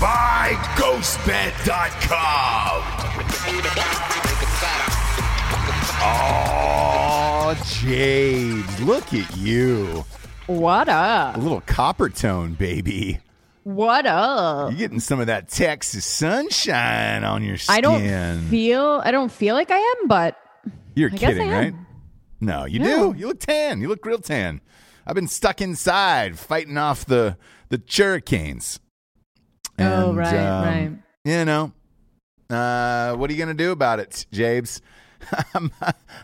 by GhostBed.com. Oh, Jade, look at you. What up? A little copper tone, baby. What up? You're getting some of that Texas sunshine on your skin. I don't feel I don't feel like I am, but You're I kidding, right? No, you No. do. You look tan. You look real tan. I've been stuck inside fighting off the the hurricanes. Oh, right, um, right. You know, uh, what are you gonna do about it, Jabes? I'm,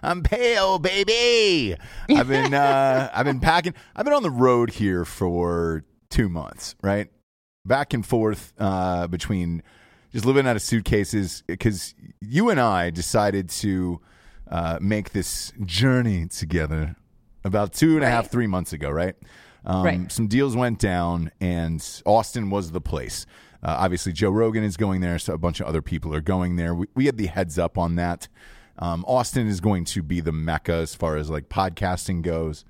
I'm pale, baby. I've been uh, I've been packing. I've been on the road here for two months, right? Back and forth uh, between just living out of suitcases because you and I decided to uh, make this journey together about two and a half, three months ago, right? Um, Right. Some deals went down, and Austin was the place. Uh, obviously, Joe Rogan is going there, so a bunch of other people are going there. We, we had the heads up on that. Um, Austin is going to be the mecca as far as like podcasting goes,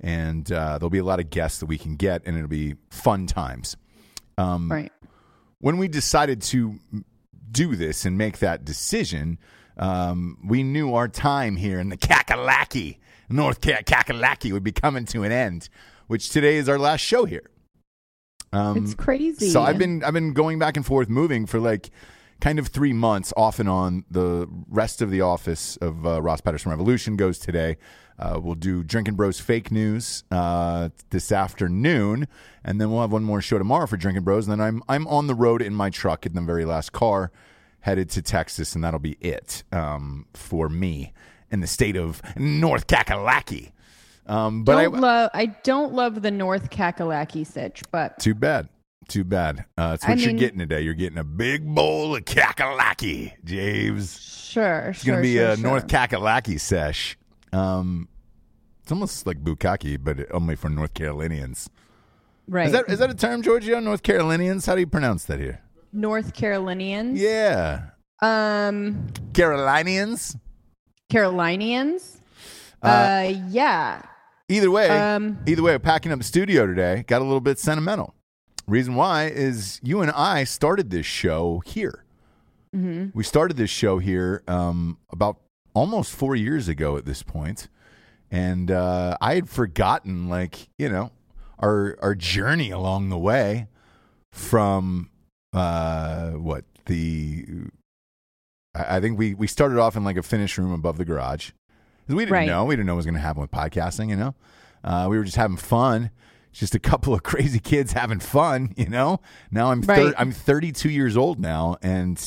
and uh, there'll be a lot of guests that we can get, and it'll be fun times right. when we decided to do this and make that decision, um, we knew our time here in the Kakalaki, North Ka- Kakalaki, would be coming to an end, which today is our last show here. Um, It's crazy. so I've been I've been going back and forth, moving for like kind of three months, off and on. The rest of the office of uh, Ross Patterson Revolution goes today. Uh, we'll do Drinking Bros fake news uh, this afternoon, and then we'll have one more show tomorrow for Drinking Bros. And then I'm I'm on the road in my truck in the very last car, headed to Texas, and that'll be it um, for me in the state of North Kakalaki. Um, but don't I, love I don't love the North Kakalaki sitch, but Too bad. Too bad. Uh, that's I what you're mean- getting today. You're getting a big bowl of kakalaki, James. sure, It's sure. going to be sure, a sure. North Kakalaki sesh. Um, it's almost like bukkake, but only for North Carolinians. right. Is that is that a term, Giorgio? North Carolinians? How do you pronounce that here? North Carolinians? Yeah, Um Carolinians. Carolinians? Uh, yeah. Either way, Um, either way, packing up the studio today got a little bit sentimental. Reason why is you and I started this show here. We started this show here um, about almost four years ago at this point, and uh, I had forgotten, like you know, our our journey along the way from uh, what the. I I think we we started off in like a finished room above the garage. We didn't Right. know. We didn't know what was going to happen with podcasting. You know, uh, we were just having fun. Just a couple of crazy kids having fun. You know. Now I'm thir- I'm 32 years old now, and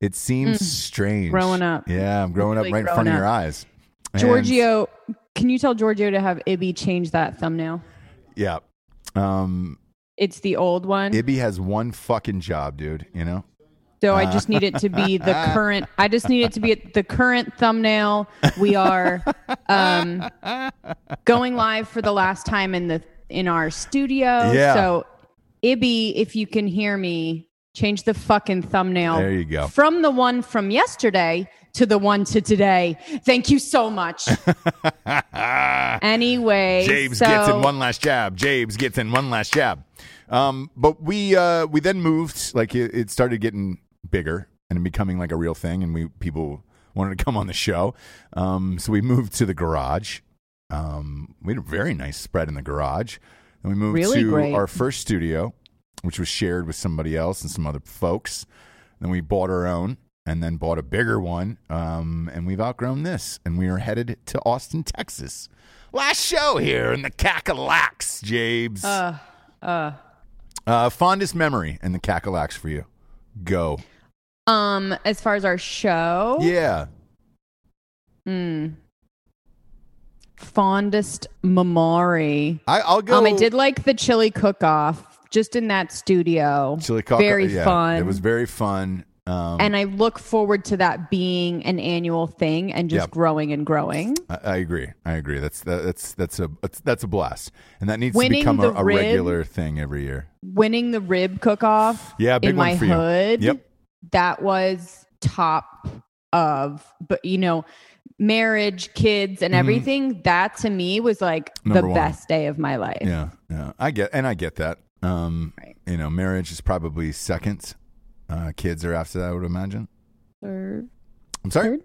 it seems strange. Mm. Growing up. Yeah, I'm growing Really up right in growing front of your eyes. And- Giorgio Can you tell Giorgio to have Ibby change that thumbnail? Yeah. Um, It's the old one. Ibby has one fucking job, dude. You know. So I just need it to be the current. I just need it to be the current thumbnail. We are um, going live for the last time in the in our studio. Yeah. So Ibby, if you can hear me, change the fucking thumbnail. There you go. From the one from yesterday to the one to today. Thank you so much. anyway, James so, gets in one last jab. James gets in one last jab. Um, but we uh, we then moved. Like it, it started getting bigger and becoming like a real thing, and we people wanted to come on the show. Um, so we moved to the garage. Um, we had a very nice spread in the garage. Then we moved Really to great. our first studio, which was shared with somebody else and some other folks. Then we bought our own and then bought a bigger one. Um, and we've outgrown this. And we are headed to Austin, Texas. Last show here in the Cackalacks, James. Uh, uh, Uh, fondest memory in the Cackalacks for you. Go. Um, as far as our show, Yeah. Hmm. Fondest memory. I, I'll go. Um, I did like the chili cook off just in that studio. Chili cook- Very yeah, fun. It was very fun. Um, and I look forward to that being an annual thing and just Yep. growing and growing. I, I agree. I agree. That's that, that's that's a that's, that's a blast, and that needs Winning to become a, the a rib- regular thing every year. Winning the rib cook off Yeah, big in one my for you. hood. Yep. That was top of but you know, marriage, kids, and everything, that to me was like Mm-hmm. Number the one. best day of my life. Yeah, yeah. I get and I get that. Um, Right. You know, marriage is probably second. Uh, kids are after that. I would imagine. Third. I'm sorry, Third?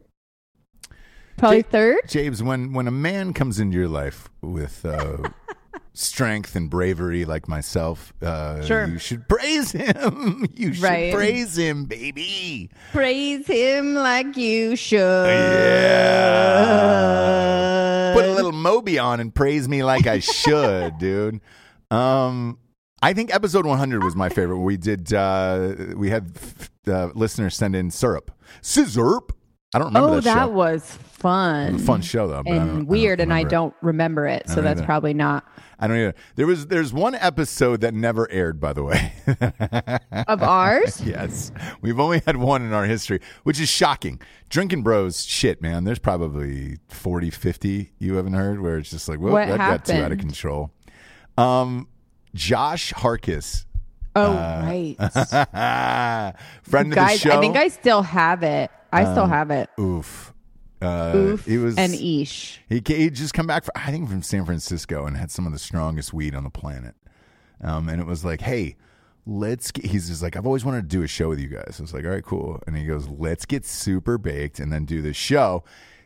Probably Ja- third. James. When when a man comes into your life with uh, strength and bravery like myself, uh, Sure. you should praise him. you should Right. praise him, baby. Praise him like you should. Yeah. Put a little Moby on and praise me like I should, dude. Um, I think episode 100 was my favorite. We did. Uh, we had uh, listeners send in syrup, scissorp. I don't remember Oh, that, that was fun. Fun show though, but I don't- I and weird, and I don't remember it, so that's either. probably not I don't either. There was. There's one episode that never aired, by the way. of ours. yes, we've only had one in our history, which is shocking. Drinking Bros, shit, man. There's probably 40, 50 you haven't heard where it's just like, well, that got too out of control. Um, Josh Harkis, Oh, Uh, right. friend of Guys, the show. I think I still have it. I still Um, have it. oof. Uh, Oof he was and Ish. He he just come back, for, I think, from San Francisco and had some of the strongest weed on the planet. Um, and it was like, hey, let's. Get, he's just like, I've always wanted to do a show with you guys. I was like, all right, cool. And he goes, let's get super baked and then do this show.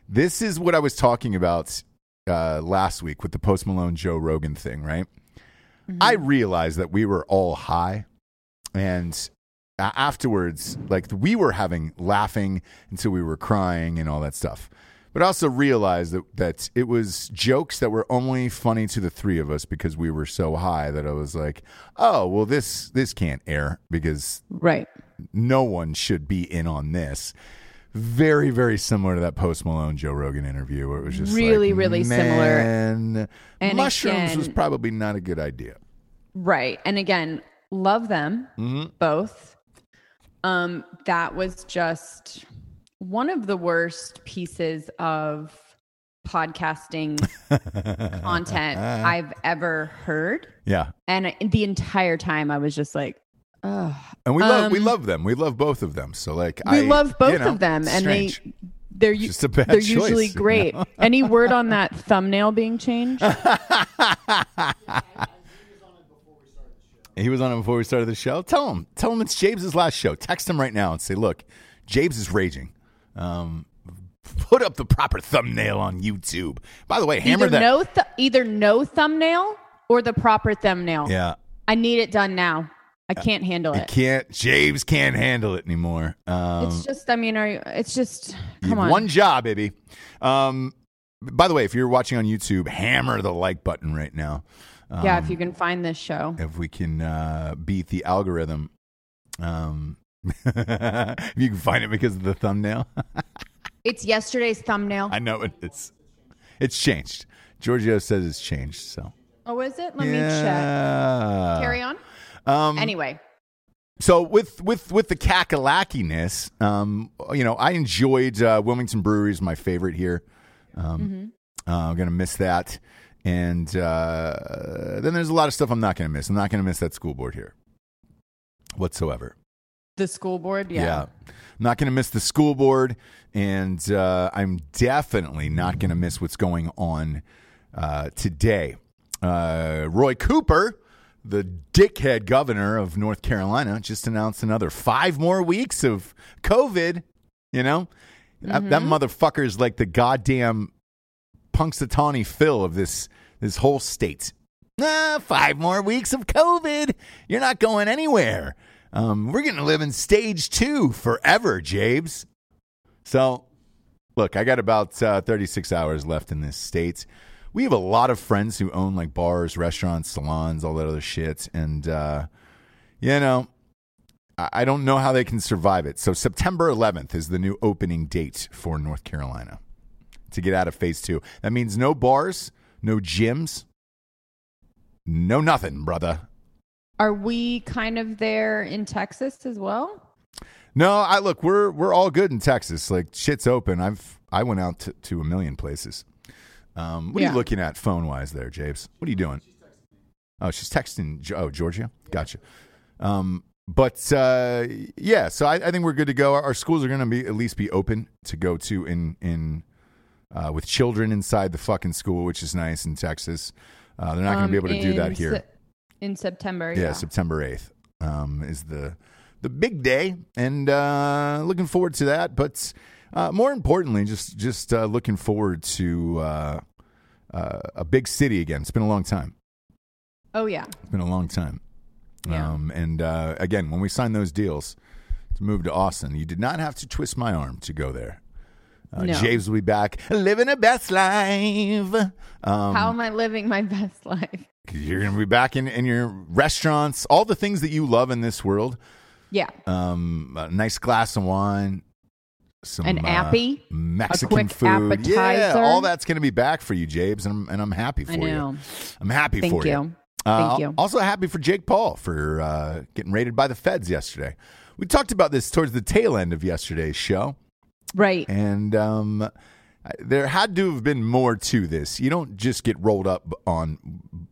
This is what I was talking about uh, last week with the Post Malone Joe Rogan thing, right? I realized that we were all high, and afterwards, like we were having laughing until we were crying and all that stuff. But I also realized that that it was jokes that were only funny to the three of us because we were so high that I was like, "Oh, well this this can't air because Right. no one should be in on this." Very, very similar to that Post Malone Joe Rogan interview where it was just Really, like, really similar. And mushrooms was probably not a good idea. Right. And again, love them Mm-hmm. both. Um, that was just one of the worst pieces of podcasting content I've ever heard. Yeah, And the entire time I was just like, oh, and we love we Um, love them. We love both of them. So like, we I, love both you know, of them, and strange. they they're Just a bad they're choice, usually you great. know? Any word on that thumbnail being changed? He was on it before we started the show. Tell him, tell him it's James's last show. Text him right now and say, "Look, James is raging. Um, put up the proper thumbnail on YouTube. By the way, hammer either that. no th- either no thumbnail or the proper thumbnail. yeah, I need it done now. I can't handle it. can't. James can't handle it anymore. Um, It's just, I mean, are you, it's just, come on. one job, baby. Um, by the way, if you're watching on YouTube, hammer the like button right now. Um, yeah, if you can find this show. if we can uh, beat the algorithm. Um, if you can find it because of the thumbnail. It's yesterday's thumbnail. I know it, it's it's changed. Giorgio says it's changed. So Oh, is it? Let me check. Carry on. Um, Anyway, So with with with the cackalakiness, um, you know, I enjoyed uh, Wilmington Brewery is my favorite here. Um, uh, I'm gonna miss that, and uh, then there's a lot of stuff I'm not gonna miss. I'm not gonna miss that school board here whatsoever. the school board. Yeah. yeah. I'm not gonna miss the school board, and uh, I'm definitely not gonna miss what's going on uh, today. Uh, Roy Cooper the dickhead governor of North Carolina just announced another five more weeks of COVID. You know, that, that motherfucker is like the goddamn Punxsutawney Phil of this this whole state. Ah, five more weeks of COVID. You're not going anywhere. Um, we're going to live in stage two forever, Jabes. So, look, I got about uh, 36 hours left in this state we have a lot of friends who own like bars, restaurants, salons, all that other shit. And, uh, you know, I, I don't know how they can survive it. So September 11th is the new opening date for North Carolina to get out of phase two. That means no bars, no gyms, no nothing, brother. Are we kind of there in Texas as well? No, I look, we're we're all good in Texas. Like shit's open. I've I went out to, to a million places. Um, what are you looking at phone wise there, James? What are you doing? Oh, she's texting. Oh, Georgia. Gotcha. Um, but uh, yeah, so I, I think we're good to go. Our, our schools are going to be at least be open to go to in in uh, with children inside the fucking school, which is nice in Texas. Uh, they're not going to be able to do Um, that here. Se- in September. yeah, Yeah. September eighth um, is the the big day, and uh, looking forward to that. But uh, more importantly, just just uh, looking forward to uh, uh, a big city again. It's been a long time. oh yeah. It's been a long time. Yeah. Um, and uh, again, when we signed those deals to move to Austin, you did not have to twist my arm to go there. Uh, No. James will be back living a best life. Um, How am I living my best life? you're going to be back in, in your restaurants, all the things that you love in this world. Yeah. Um, a nice glass of wine, some An uh, appy, Mexican quick food. Yeah, all that's going to be back for you, Jabes, and I'm and I'm happy for I know. you. I'm happy Thank for you. Uh, Thank you. Also happy for Jake Paul for uh, getting raided by the feds yesterday. We talked about this towards the tail end of yesterday's show, Right. and um, there had to have been more to this. You don't just get rolled up on,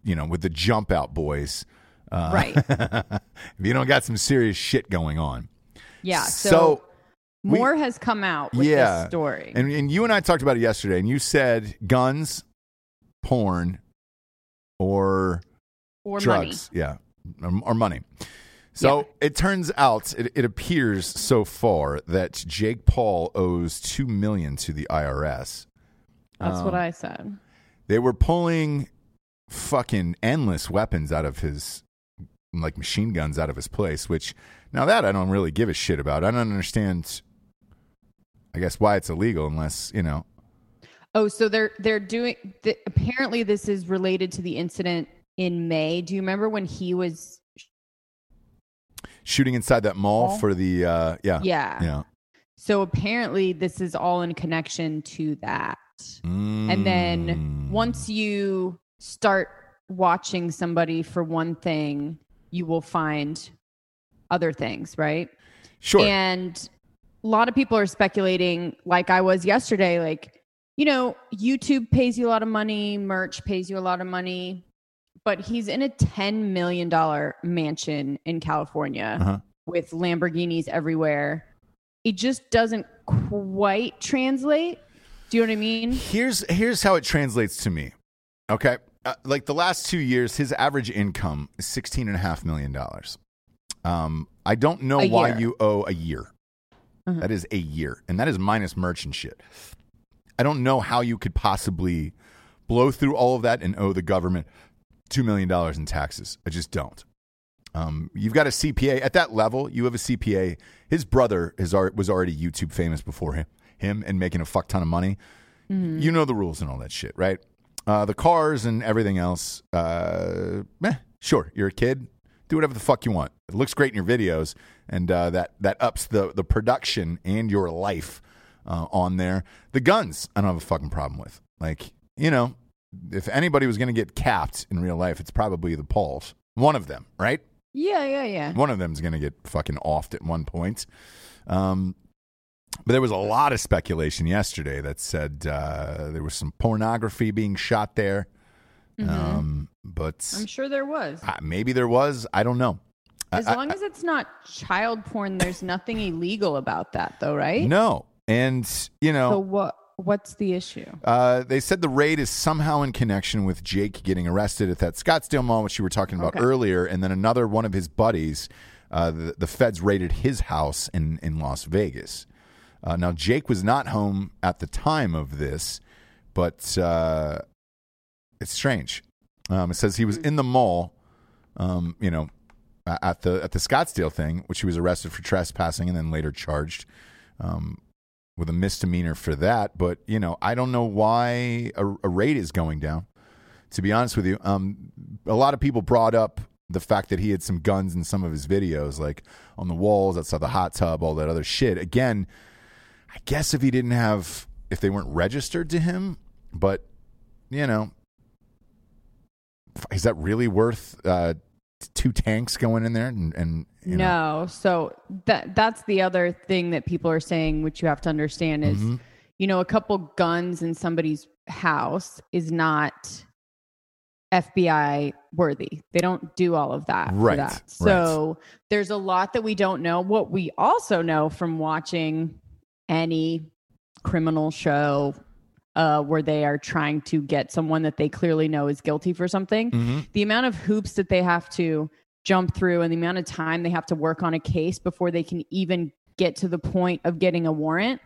you know, with the jump out boys. Uh, Right. if you don't got some serious shit going on. Yeah. So, So, we- more has come out with yeah, this story. And, and you and I talked about it yesterday, and you said guns, porn, or or money. drugs. Yeah, or, or money. So Yeah. it turns out, it, it appears so far that Jake Paul owes two million to the IRS. That's Um, what I said. They were pulling fucking endless weapons out of his, like machine guns out of his place. Which now that I don't really give a shit about. I don't understand. I guess why it's illegal unless you know. Oh, so they're they're doing. The, apparently, this is related to the incident in May. Do you remember when he was? Shooting inside that mall Mall? for the uh yeah Yeah. yeah So apparently, this is all in connection to that. And then Mm. once you start watching somebody for one thing, you will find other things, right? sure And a lot of people are speculating, like I was yesterday, like, you know, YouTube pays you a lot of money, merch pays you a lot of money, but he's in a $10 million mansion in California Uh-huh. with Lamborghinis everywhere. It just doesn't quite translate. Do you know what I mean? here's here's how it translates to me okay uh, like the last two years his average income is sixteen and a half million dollars um i don't know A why year. you owe a year Uh-huh. That is a year and that is minus merch and shit i don't know how you could possibly blow through all of that and owe the government two million dollars in taxes i just don't um, you've got a CPA at that level. You have a CPA. His brother is was already YouTube famous before him, him and making a fuck ton of money. You know the rules and all that shit, right? Uh, the cars and everything else. Uh, meh, sure, you're a kid. Do whatever the fuck you want. It looks great in your videos, and uh, that that ups the the production and your life uh, on there. The guns, I don't have a fucking problem with. Like you know, if anybody was going to get capped in real life, it's probably the Pauls. One of them, right? Yeah, yeah, yeah. One of them's going to get fucking offed at one point. Um, but there was a lot of speculation yesterday that said uh, there was some pornography being shot there. Um, but Mm-hmm. I'm sure there was. uh, maybe there was. I don't know. As I- long as it's not child porn, there's nothing illegal about that, though, right? no, and you know, So what? What's the issue? Uh, they said the raid is somehow in connection with Jake getting arrested at that Scottsdale mall, which you were talking about Okay. earlier, and then another one of his buddies. Uh, the, the feds raided his house in in Las Vegas. Uh, now Jake was not home at the time of this, but uh, it's strange. Um, it says he was in the mall, um, you know, a- at the at the Scottsdale thing, which he was arrested for trespassing and then later charged um, with a misdemeanor for that. But you know, I don't know why a, a raid is going down. To be honest with you, um, a lot of people brought up the fact that he had some guns in some of his videos, like on the walls outside the hot tub, all that other shit. Again, I guess if he didn't have, if they weren't registered to him, but you know, is that really worth uh, two tanks going in there and, and you know, No. So that that's the other thing that people are saying, which you have to understand is, Mhm. you know, a couple guns in somebody's house is not FBI worthy. They don't do all of that. Right, that. right. So there's a lot that we don't know. What we also know from watching any criminal show uh, where they are trying to get someone that they clearly know is guilty for something, Mhm. the amount of hoops that they have to jump through and the amount of time they have to work on a case before they can even get to the point of getting a warrant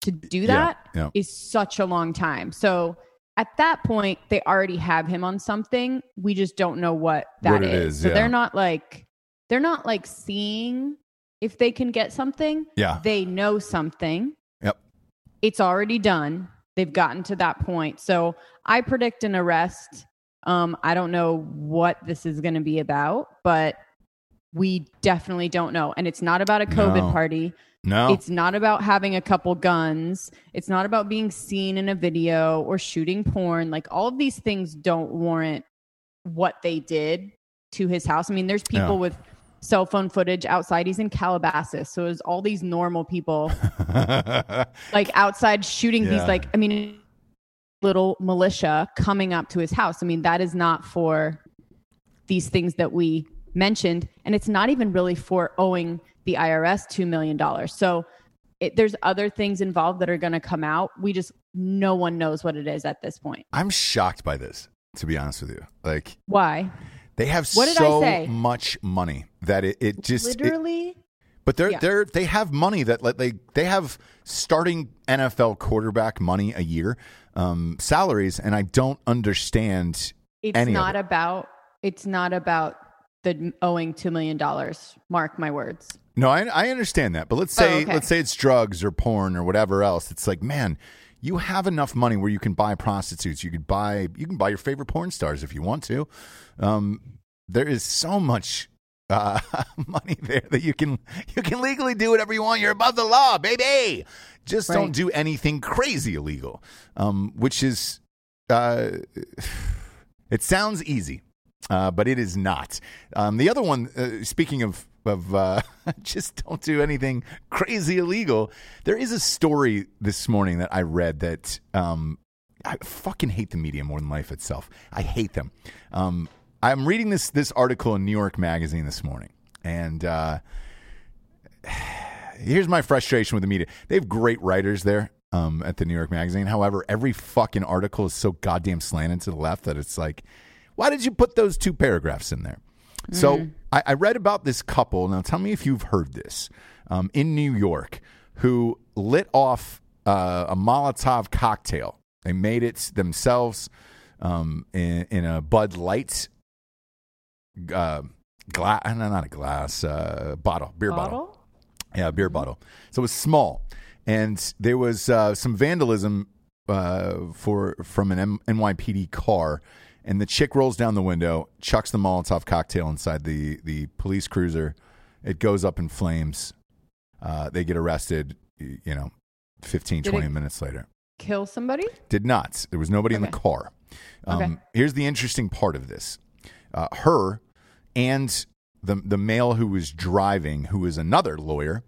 to do Yeah, that yeah. is such a long time. So at that point, they already have him on something. We just don't know what that What is. is, So yeah. they're not like they're not like seeing if they can get something. yeah, They know something. Yep. It's already done. They've gotten to that point. So I predict an arrest. Um, I don't know what this is going to be about, but we definitely don't know. And it's not about a COVID No. party. no, It's not about having a couple guns. It's not about being seen in a video or shooting porn. Like all of these things don't warrant what they did to his house. I mean, there's people with cell phone footage outside. He's in Calabasas. So it's all these normal people like outside shooting Yeah. these like I mean little militia coming up to his house. I mean, that is not for these things that we mentioned and it's not even really for owing the IRS 2 million dollars. So it, there's other things involved that are going to come out. We just no one knows what it is at this point. I'm shocked by this. To be honest with you, like Why? They have What did I so say? much money that it, it just it- Literally But they're Yeah. they're they have money that like they they have starting NFL quarterback money a year, um, salaries, and I don't understand. it's not it. about it's not about the owing 2 million dollars. Mark my words. No, I I understand that, but let's say Oh, okay. let's say it's drugs or porn or whatever else. It's like, man, you have enough money where you can buy prostitutes, you could buy you can buy your favorite porn stars if you want to. Um, there is so much uh, money there that you can you can legally do whatever you want. You're above the law, baby. Just don't do anything crazy illegal, um, which is uh, it sounds easy, uh, but it is not. Um, the other one, uh, speaking of of uh, just don't do anything crazy illegal. There is a story this morning that I read that um, I fucking hate the media more than life itself. I hate them. Um, I'm reading this this article in New York Magazine this morning, and uh, here's my frustration with the media. They have great writers there um, at the New York Magazine. However, every fucking article is so goddamn slanted to the left that it's like, why did you put those two paragraphs in there? So I, I read about this couple. Now, tell me if you've heard this um, in New York who lit off uh, a Molotov cocktail. They made it themselves um, in, in a Bud Light uh, glass, no, not a glass, uh, bottle, beer bottle. Bottle? Yeah, beer bottle. So it was small, and there was uh, some vandalism uh, for from an M- NYPD car, and the chick rolls down the window, chucks the Molotov cocktail inside the the police cruiser. It goes up in flames. Uh, they get arrested. You know, 15, Did 20 it- minutes later. Kill somebody? Did not. There was nobody in the car. Um, Okay. Here's the interesting part of this: uh, her and the the male who was driving, who was another lawyer,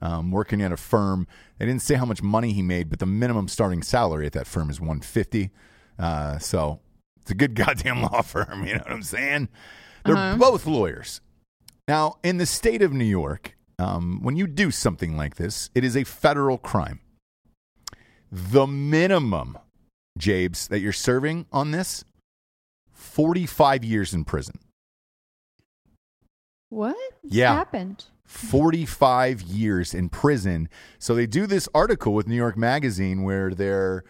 um, working at a firm. They didn't say how much money he made, but the minimum starting salary at that firm is 150. Uh, so it's a good goddamn law firm. You know what I'm saying? They're both lawyers. Now, in the state of New York, um, when you do something like this, it is a federal crime. The minimum, Jabes, that you're serving on this, 45 years in prison. What? Yeah. happened? 45 years in prison. So they do this article with New York Magazine where they're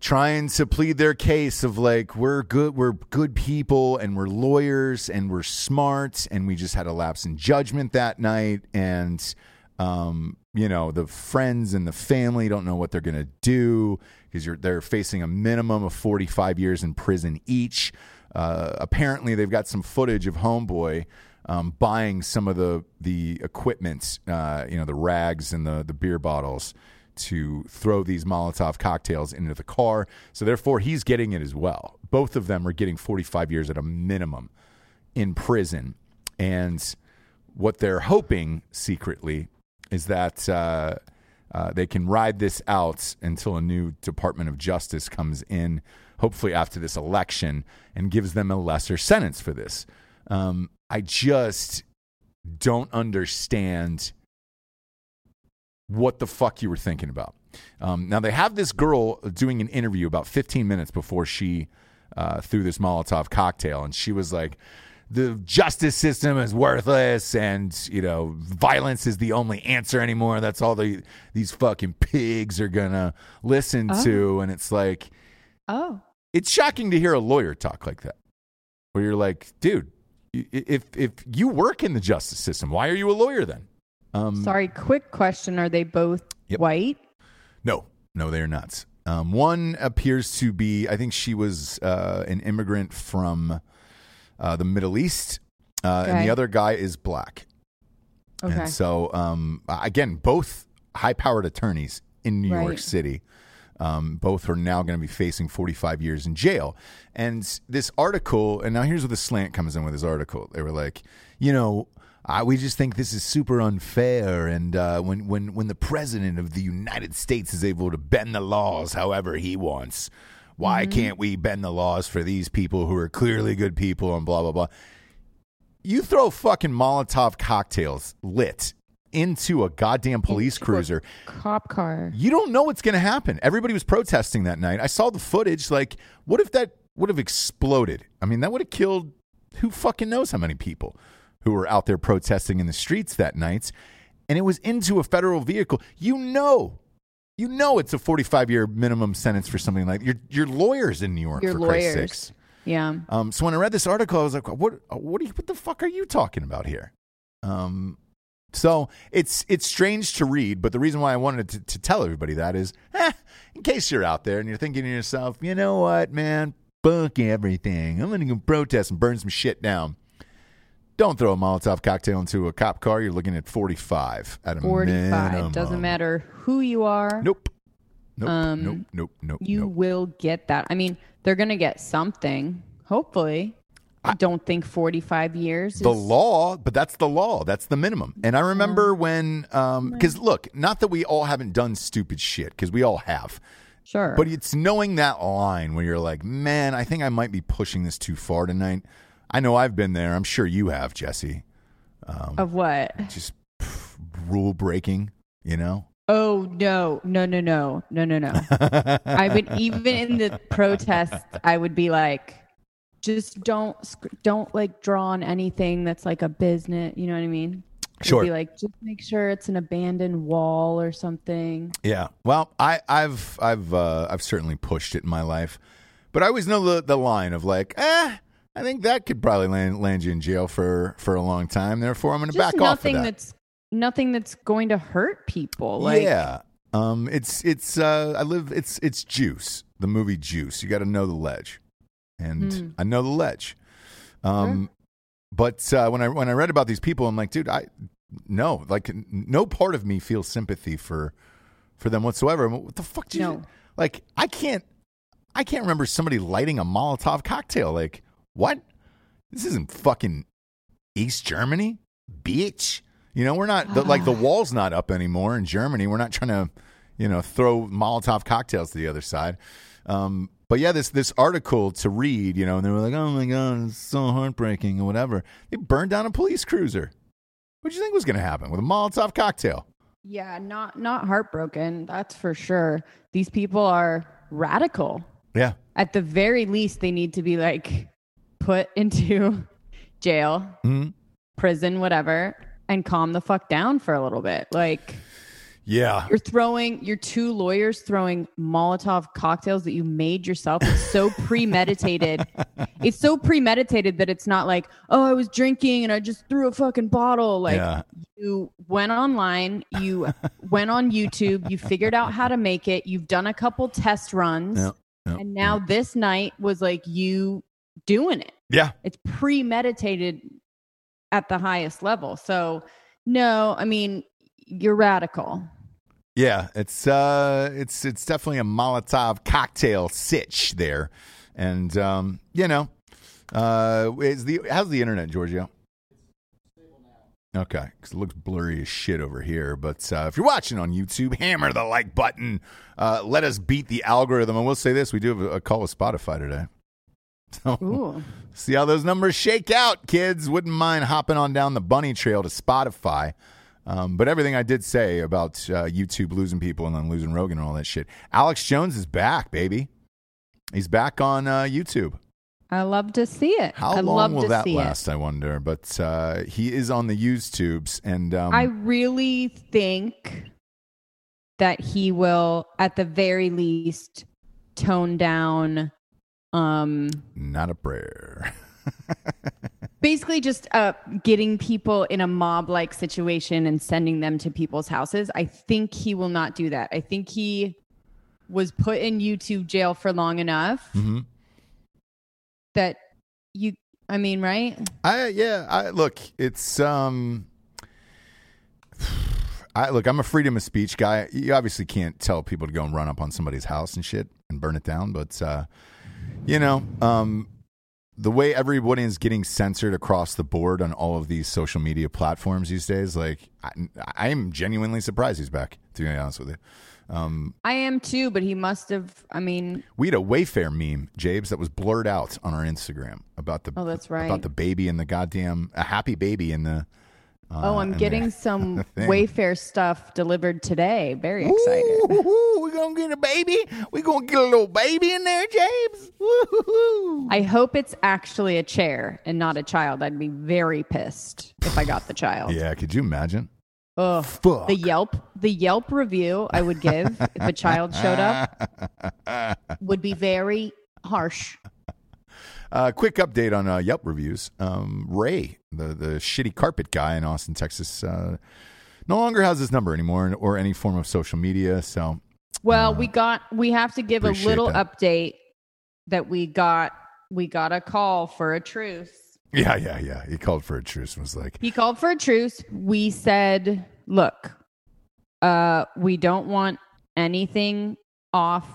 trying to plead their case of like we're good we're good people and we're lawyers and we're smart and we just had a lapse in judgment that night and um you know the friends and the family don't know what they're going to do because they're facing a minimum of 45 years in prison each. Uh, apparently they've got some footage of homeboy um, buying some of the the equipment uh, you know the rags and the the beer bottles to throw these Molotov cocktails into the car. So therefore, he's getting it as well. Both of them are getting 45 years at a minimum in prison. And what they're hoping secretly is that uh, uh, they can ride this out until a new Department of Justice comes in, hopefully after this election, and gives them a lesser sentence for this. Um, I just don't understand what the fuck you were thinking about. Um, now they have this girl doing an interview about 15 minutes before she uh, threw this Molotov cocktail, and she was like, "The justice system is worthless, and you know, violence is the only answer anymore. That's all the these fucking pigs are gonna listen to." And it's like, Oh, it's shocking to hear a lawyer talk like that, where you're like, "Dude, if if you work in the justice system, why are you a lawyer then?" Um, sorry. Quick question: Are they both Yep. white? No, no, they are not. Um, one appears to be, I think she was uh, an immigrant from uh, the Middle East, uh, and the other guy is black. Okay. And so, um, again, both high powered attorneys in New York City. Um, both are now going to be facing 45 years in jail. And this article, and now here's where the slant comes in with this article. They were like, you know, I, we just think this is super unfair. And uh, when, when, when the president of the United States is able to bend the laws however he wants, why can't we bend the laws for these people who are clearly good people and blah, blah, blah? You throw fucking Molotov cocktails lit into a goddamn police Into cruiser. Cop car. You don't know what's going to happen. Everybody was protesting that night. I saw the footage. Like, what if that would have exploded? I mean, that would have killed who fucking knows how many people who were out there protesting in the streets that night. And it was into a federal vehicle. You know, you know, it's a 45 year minimum sentence for something like your your lawyers in New York. Your for Christ's lawyers. sakes. Yeah. Um, so when I read this article, I was like, "What? What? Are you, what the fuck are you talking about here?" Um, so it's it's strange to read, but the reason why I wanted to, to tell everybody that is, eh, in case you're out there and you're thinking to yourself, you know what, man, fuck everything. I'm gonna go protest and burn some shit down. Don't throw a Molotov cocktail into a cop car. You're looking at 45 at a 45. minimum. Doesn't matter who you are. Nope. Nope. Um, nope. Nope. Nope. You nope. will get that. I mean, they're going to get something, hopefully. I don't think 45 years the is law, but that's the law. That's the minimum. And I remember when, because look, not that we all haven't done stupid shit, because we all have, sure. but it's knowing that line where you're like, man, I think I might be pushing this too far tonight. I know I've been there. I'm sure you have, Jesse. of what? Just pff, rule breaking, you know? Oh no, no, no, no, no, no, no. I would even in the protest, I would be like, just don't, don't like draw on anything that's like a business. You know what I mean? Sure. Be like, just make sure it's an abandoned wall or something. Yeah. Well, I, I've I've uh, I've certainly pushed it in my life, but I always know the the line of like, eh, I think that could probably land land you in jail for for a long time. Therefore, I'm going to back off of nothing that. that's nothing that's going to hurt people. Like, yeah. Um. It's it's uh. I live. It's it's Juice. The movie Juice. You got to know the ledge, and Hmm. I know the ledge. Um. But uh, when I when I read about these people, I'm like, dude, I no, like no part of me feels sympathy for for them whatsoever. What the fuck do you like? I can't. I can't remember somebody lighting a Molotov cocktail. Like, what? This isn't fucking East Germany, bitch. You know, we're not the, like the wall's not up anymore in Germany. We're not trying to, you know, throw Molotov cocktails to the other side. Um, but yeah, this this article to read, you know, and they were like, "Oh my god, it's so heartbreaking" or whatever. They burned down a police cruiser. What do you think was going to happen with a Molotov cocktail? Yeah, not not heartbroken, that's for sure. These people are radical. Yeah, At the very least, they need to be like put into jail, Mhm. prison, whatever, and calm the fuck down for a little bit. Like yeah, you're throwing, you're two lawyers throwing Molotov cocktails that you made yourself. It's so premeditated. it's so premeditated that it's not like, oh, I was drinking and I just threw a fucking bottle. Like yeah, you went online, you went on YouTube, you figured out how to make it, you've done a couple test runs, yeah, and now this night was like you doing it. Yeah. It's premeditated at the highest level. So, no, I mean, you're radical. Yeah, it's uh, it's it's definitely a Molotov cocktail sitch there, and um, you know, uh, is the how's the internet, Giorgio? Okay, because it looks blurry as shit over here. But uh, if you're watching on YouTube, hammer the like button. Uh, let us beat the algorithm. And we'll say this: we do have a, a call with Spotify today. So Ooh. see how those numbers shake out, kids. Wouldn't mind hopping on down the bunny trail to Spotify. Um, but everything I did say about uh, YouTube losing people and then losing Rogan and all that shit. Alex Jones is back, baby. He's back on uh, YouTube. I love to see it. How I long will that last? I wonder. But uh, he is on the YouTubes, and um, I really think that he will, at the very least, tone down um not a prayer. basically just uh getting people in a mob like situation and sending them to people's houses i think he will not do that i think he was put in youtube jail for long enough Mhm. that you i mean right I yeah. I look. It's um. I look. I'm a freedom of speech guy. You obviously can't tell people to go and run up on somebody's house and shit and burn it down, but uh, you know, um, the way everybody is getting censored across the board on all of these social media platforms these days, like I, I am genuinely surprised he's back. To be honest with you, um, i am too but he must have i mean we had a Wayfair meme, Jabes, that was blurred out on our Instagram about the Oh, that's right. about the baby and the goddamn a happy baby in the. Uh, oh i'm getting some wayfair stuff delivered today very excited Ooh, we gonna get a baby. We're gonna get a little baby in there, James. Woo-hoo-hoo. i hope it's actually a chair and not a child i'd be very pissed if i got the child Yeah, could you imagine? Ugh. Fuck. The Yelp, the Yelp review I would give if a child showed up would be very harsh. Uh, quick update on uh, Yelp reviews. Um, Ray, the the shitty carpet guy in Austin, Texas, uh, no longer has his number anymore or any form of social media. So Well, we got we have to give a little that. update that we got we got a call for a truce. yeah, yeah, yeah. He called for a truce was like, He called for a truce. We said, "Look, uh we don't want anything off.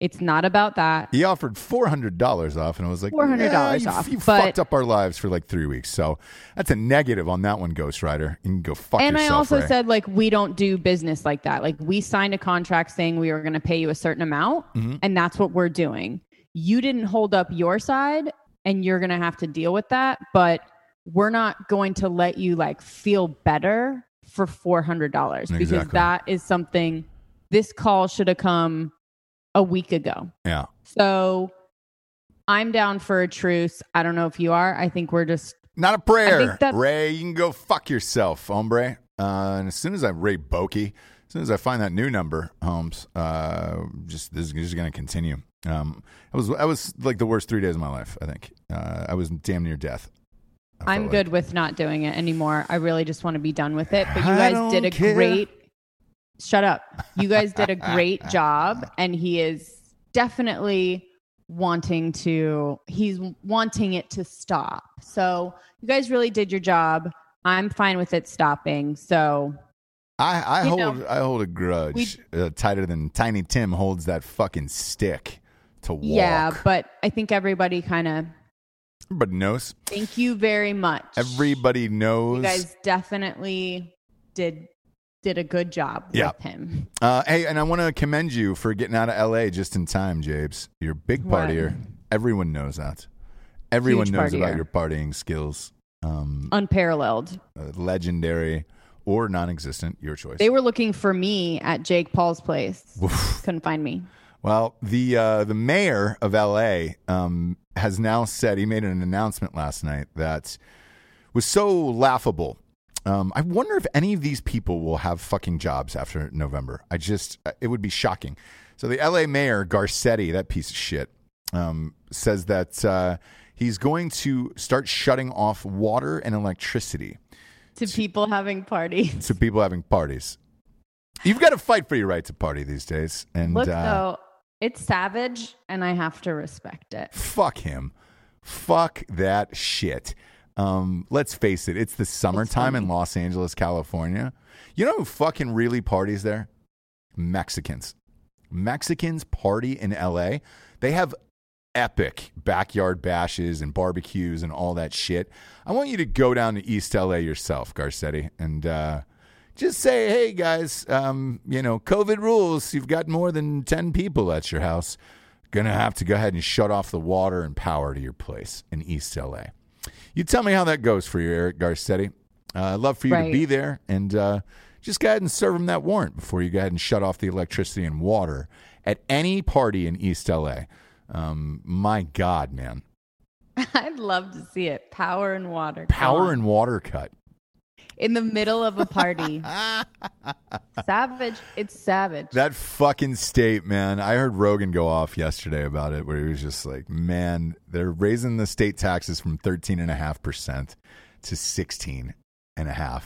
It's not about that." he offered four hundred dollars off, and I was like, $400 yeah, off, You but- fucked up our lives for like three weeks, so that's a negative on that one, Ghost Rider. You can go fuck and yourself. I also Ray. said like we don't do business like that. Like we signed a contract saying we were going to pay you a certain amount, Mhm. and that's what we're doing. You didn't hold up your side, and you're going to have to deal with that. But we're not going to let you like feel better for four hundred dollars because that is something. This call should have come a week ago. yeah. So I'm down for a truce. I don't know if you are. I think we're just Not a prayer, Ray. You can go fuck yourself, hombre. Uh, and as soon as I Ray Bokey, as soon as I find that new number, Holmes, uh, just this is just going to continue. Um, I was I was like the worst three days of my life. I think uh, I was damn near death. I'm felt good like. with not doing it anymore. I really just want to be done with it. But you guys did a care. great Shut up. You guys did a great job and he is definitely wanting to he's wanting it to stop. So, you guys really did your job. I'm fine with it stopping. So, I, I hold know, I hold a grudge uh, tighter than Tiny Tim holds that fucking stick to walk. Yeah, but I think everybody kind of everybody knows. thank you very much. Everybody knows. you guys definitely did did a good job Yeah. with him. Uh, hey, and I want to commend you for getting out of L.A. just in time, Jabes. You're a big What? Everyone knows that. Everyone Huge knows about your partying skills. Um, Unparalleled. uh, legendary or non-existent, your choice. They were looking for me at Jake Paul's place. Couldn't find me. Well, the uh, the mayor of L.A. Um, has now said he made an announcement last night that was so laughable. Um, I wonder if any of these people will have fucking jobs after November. I just uh, it would be shocking. So the L.A. mayor Garcetti, that piece of shit, um, says that uh, he's going to start shutting off water and electricity To people having parties. to people having parties. You've got to fight for your right to party these days, and Look uh, though, it's savage and I have to respect it. fuck him. Fuck that shit. Um, let's face it, it's the summertime in Los Angeles, California. You know who fucking really parties there? Mexicans. Mexicans party in LA. They have epic backyard bashes and barbecues and all that shit. I want you to go down to East LA yourself, Garcetti, and uh, just say, hey guys, um, you know, COVID rules. You've got more than 10 people at your house. Gonna have to go ahead and shut off the water and power to your place in East LA. You tell me how that goes for you, Eric Garcetti. Uh, I'd love for you to be there and uh, just go ahead and serve them that warrant before you go ahead and shut off the electricity and water at any party in East LA. Um, my God, man. I'd love to see it. Power and water. Power and water cut. In the middle of a party. savage. It's savage. That fucking state, man. I heard Rogan go off yesterday about it where he was just like, man, they're raising the state taxes from 13.5% to 16.5,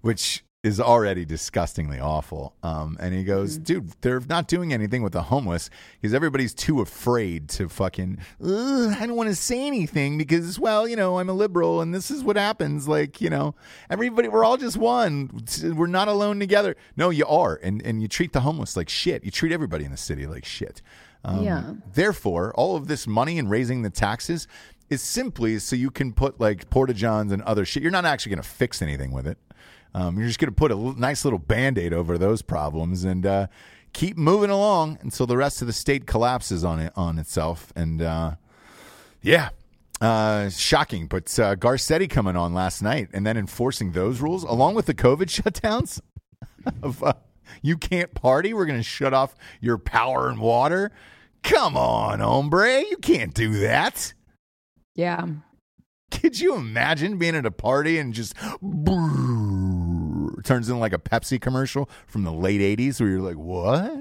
which is already disgustingly awful. Um, and he goes, dude, they're not doing anything with the homeless because everybody's too afraid to fucking, "Ugh, I don't want to say anything because, well, you know, I'm a liberal and this is what happens. Like, you know, everybody, we're all just one. We're not alone together. No, you are. And, and you treat the homeless like shit. You treat everybody in the city like shit. Um, Yeah. Therefore, all of this money and raising the taxes is simply so you can put like porta johns and other shit. You're not actually going to fix anything with it. Um, you're just going to put a l- nice little band aid over those problems and uh, keep moving along until the rest of the state collapses on it on itself. And uh, yeah, uh, shocking. But uh, Garcetti coming on last night and then enforcing those rules along with the COVID shutdowns of uh, you can't party. We're going to shut off your power and water. Come on, hombre, you can't do that. yeah. Could you imagine being at a party and just turns into like a Pepsi commercial from the late 80s where you're like, what?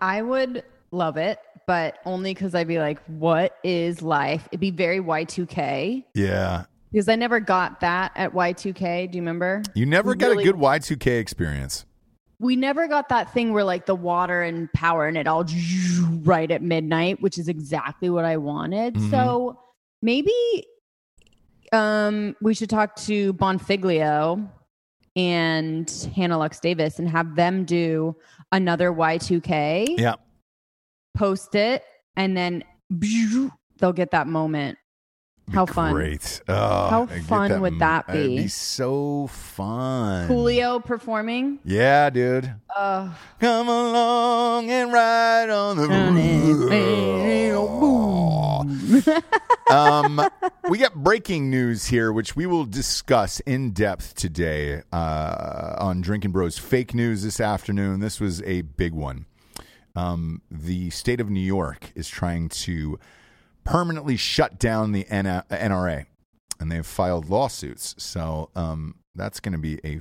I would love it, but only because I'd be like, what is life? It'd be very Y2K Yeah. because I never got that at Y2K. Do you remember? You never We got really- a good Y2K experience. We never got that thing where like the water and power and it all right at midnight, which is exactly what I wanted. Mhm. So maybe um we should talk to Bonfiglio and Hannah Lux Davis and have them do another Y2K, Yeah. post it, and then they'll get that moment. How fun. Great. Oh, How fun would that It'd be? be so fun. Julio performing. Yeah, dude. Uh, Come along and ride on the um, we got breaking news here, which we will discuss in depth today uh, on Drinking Bros fake news this afternoon. This was a big one. Um, the state of New York is trying to permanently shut down the NRA, and they've filed lawsuits. So um, that's going to be a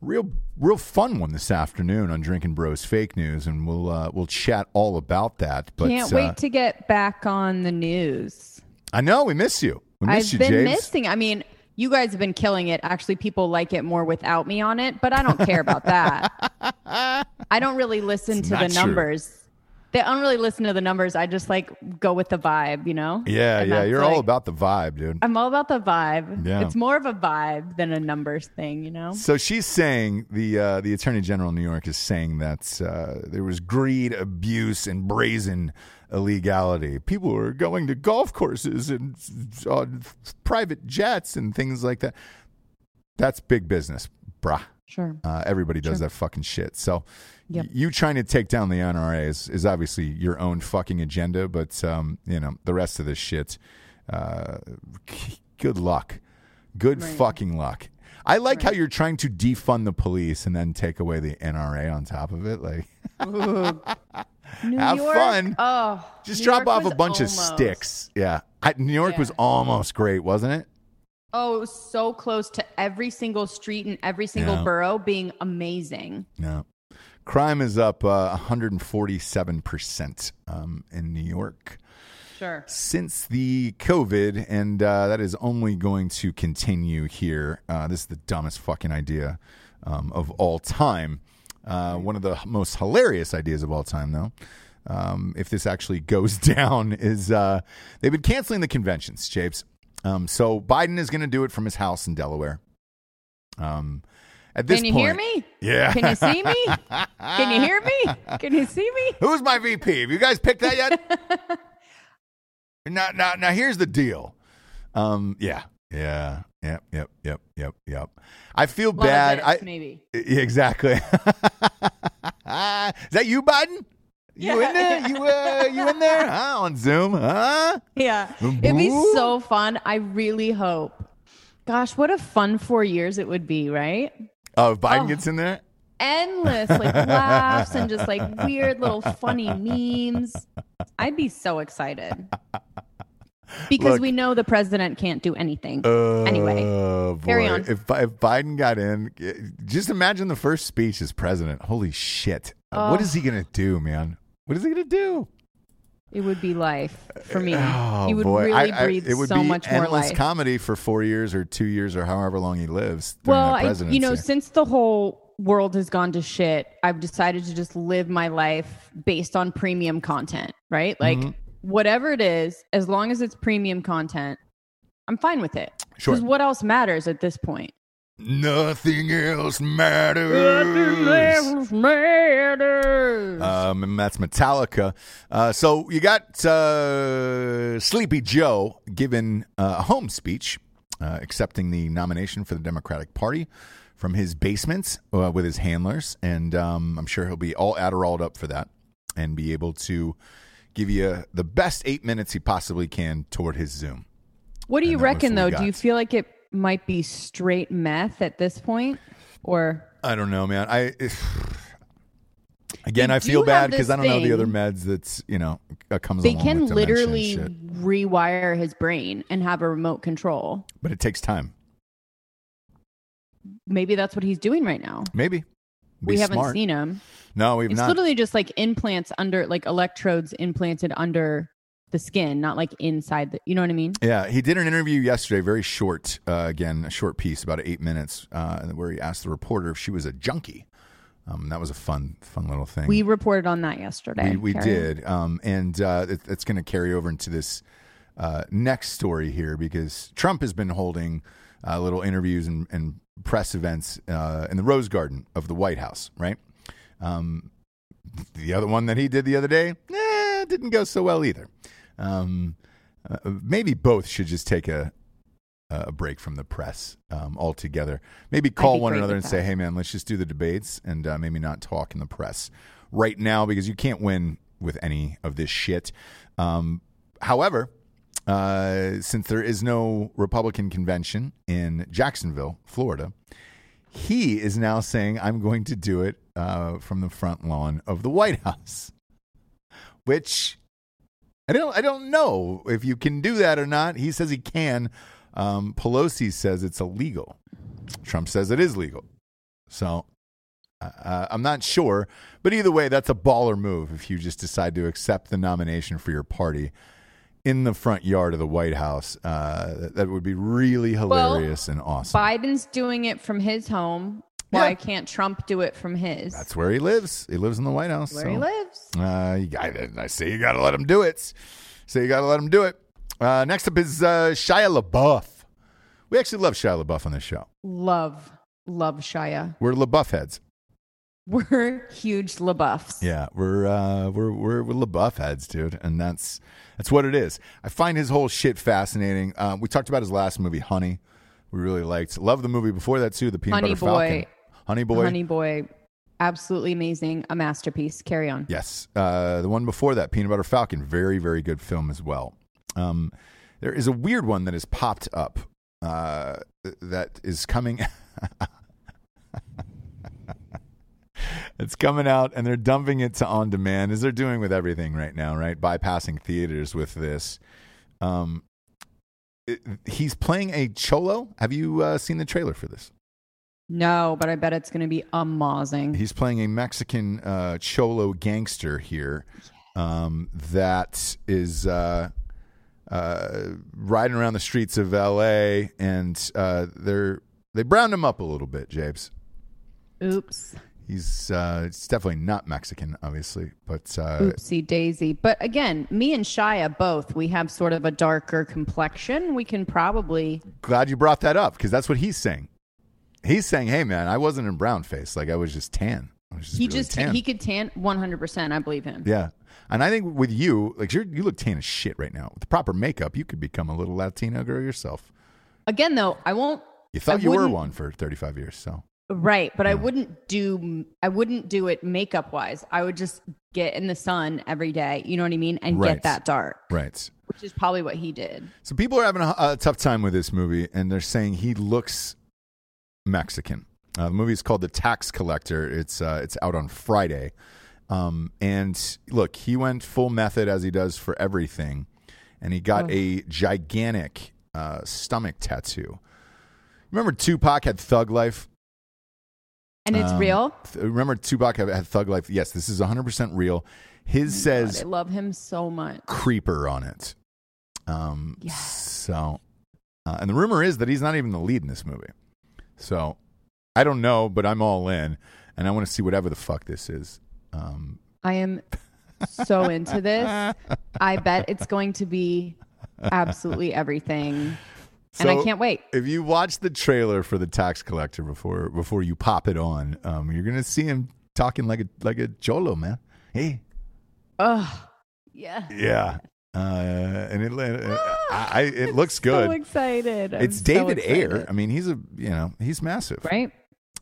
real real fun one this afternoon on Drinking Bros fake news, and we'll uh, we'll chat all about that. But can't uh, wait to get back on the news. I know we miss you. We miss I've you, been James. missing. I mean, you guys have been killing it. Actually, people like it more without me on it, but I don't care about that. I don't really listen It's to the true. numbers. They I don't really listen to the numbers. I just like go with the vibe, you know? Yeah, And yeah, you're all about the vibe, dude. I'm all about the vibe. Yeah. It's more of a vibe than a numbers thing, you know? So she's saying the uh, the attorney general of New York is saying that uh, there was greed, abuse, and brazen illegality. People were going to golf courses and on private jets and things like that. That's big business, bruh. Sure. Uh, everybody does Sure. that fucking shit. So Yep. you trying to take down the NRA is, is obviously your own fucking agenda, but um, you know the rest of this shit. Uh, good luck. Good Right. fucking luck. I like how you're trying to defund the police and then take away the NRA on top of it. Like, New Have York? fun. Oh, just New drop York off a bunch of sticks. Yeah, I, New York was almost great, wasn't it? Oh, so close to every single street and every single Yeah. borough being amazing. No. Crime is up uh, 147% um, in New York. Sure. since the COVID, and uh, that is only going to continue here. Uh, this is the dumbest fucking idea um, of all time. Uh, one of the most hilarious ideas of all time, though. Um, if this actually goes down, is uh, they've been canceling the conventions, Jabes. Um, so Biden is going to do it from his house in Delaware. Um, at this Can you point, hear me? Yeah. Can you see me? Can you hear me? Can you see me? Who's my VP? Have you guys picked that yet? now, now, now, here's the deal. Um, yeah, yeah, yep, yep, yep, yep, yep. I feel bad. this, I maybe. Exactly. Is that you, Biden? You Yeah. in there? You uh, you in there? Huh? On Zoom? Huh? Yeah. It'd be so fun. I really hope. Gosh, what a fun four years it would be, right? Oh, if Biden Oh. gets in there. Endless like laughs and just like weird little funny memes. I'd be so excited. Because Look. we know the president can't do anything. Oh, Anyway, boy. carry on. If if Biden got in, just imagine the first speech as president. Holy shit! Oh. What is he gonna do, man? What is he gonna do? it would be life for me. Oh he would boy, really I- I- breathe it would so be much more endless life. comedy for four years or two years or however long he lives. well, I, you know, since the whole world has gone to shit, I've decided to just live my life based on premium content, right? Like Mm-hmm. whatever it is, as long as it's premium content, I'm fine with it. Sure. Because what else matters at this point? Nothing else matters. matters. Um, and that's Metallica. Uh, so you got uh, Sleepy Joe giving uh, a home speech, uh, accepting the nomination for the Democratic Party from his basement uh, with his handlers, and um, I'm sure he'll be all Adderalled up for that and be able to give you the best eight minutes he possibly can toward his Zoom. what do you and that was reckon, though? Do you feel like it might be straight meth at this point? Or I don't know, man. I again, They I feel bad because I don't know the other meds that's you know uh, comes. they can literally rewire his brain and have a remote control. but it takes time. Maybe that's what he's doing right now. Maybe Be we haven't seen him. No, we've It's not. literally just like implants under, like electrodes implanted under the skin, not like inside the. You know what I mean? Yeah, he did an interview yesterday, very short. Uh, again, a short piece, about eight minutes, uh, where he asked the reporter if she was a junkie. Um, that was a fun, fun little thing. We reported on that yesterday. we, we did, um, and uh, it, it's going to carry over into this uh, next story here because Trump has been holding uh, little interviews and, and press events uh, in the Rose Garden of the White House, right? Um, the other one that he did the other day, eh, didn't go so well either. Um, uh, maybe both should just take a a break from the press um, altogether. Maybe call one another and say, "Hey, man, let's just do the debates and uh, maybe not talk in the press right now because you can't win with any of this shit." Um, however, uh, since there is no Republican convention in Jacksonville, Florida, he is now saying, "I'm going to do it uh, from the front lawn of the White House," which I don't I don't know if you can do that or not. He says he can. Um, Pelosi says it's illegal. Trump says it is legal. So uh, I'm not sure, but either way, that's a baller move if you just decide to accept the nomination for your party in the front yard of the White House. Uh, that, that would be really hilarious and awesome. Biden's doing it from his home. Why Yeah. can't Trump do it from his? That's where he lives. He lives in the White House. where so. he lives. Uh, you got, I say you got to let him do it. So you got to let him do it. Uh, next up is uh, Shia LaBeouf. We actually love Shia LaBeouf on this show. Love, love Shia. We're LaBeouf heads. We're huge LaBeoufs. Yeah, we're uh, we're we're we're LaBeouf heads, dude, and that's that's what it is. I find his whole shit fascinating. Uh, we talked about his last movie, Honey. We really liked. Love the movie before that too, the Peanut Honey Butter Boy. Falcon. Honey Boy. Honey Boy, absolutely amazing, a masterpiece. Carry on. Yes, uh, the one before that, Peanut Butter Falcon, very very good film as well. Um, there is a weird one that has popped up uh, that is coming. it's coming out, and they're dumping it to on demand, as they're doing with everything right now, right? Bypassing theaters with this. Um, it- he's playing a cholo. Have you uh, seen the trailer for this? No, but I bet it's going to be amazing. He's playing a Mexican uh, cholo gangster here um, that is uh, uh, riding around the streets of L.A. and uh, they're they browned him up a little bit, Jabes. Oops. He's uh, it's definitely not Mexican, obviously, but uh, Oopsie daisy. But again, me and Shia both, we have sort of a darker complexion. We can probably. glad you brought that up because that's what he's saying. He's saying, "Hey, man, I wasn't in brown face; like I was just tan. Was just He really just tan." he could tan 100%. I believe him. yeah, and I think with you, like you're, you look tan as shit right now. With the proper makeup, you could become a little Latino girl yourself. Again, though, I won't. You thought I you were one for 35 years, so Right, but I wouldn't do I wouldn't do it makeup wise. I would just get in the sun every day. You know what I mean, and Right. get that dark, right. which is probably what he did. So people are having a, a tough time with this movie, and they're saying he looks Mexican. Uh, the movie is called The Tax Collector. It's uh, it's out on Friday, um, and look, he went full method as he does for everything, and he got a gigantic uh, stomach tattoo. Remember, Tupac had Thug Life. And it's Um, real. Th- Remember, Tupac had, had Thug Life. Yes, this is 100 percent real. His God, says I love him so much. creeper on it. Um, Yes. So, uh, and the rumor is that he's not even the lead in this movie. So, I don't know, but I'm all in, and I want to see whatever the fuck this is. Um, I am so into this. I bet it's going to be absolutely everything. and I can't wait. If you watch the trailer for the tax collector before before you pop it on, um, you're gonna see him talking like a like a cholo man. Hey, Ugh. Yeah. yeah, uh, and it uh, I, I, it looks good. So excited. I'm it's so David excited. Ayer. I mean, he's a you know he's massive. Right?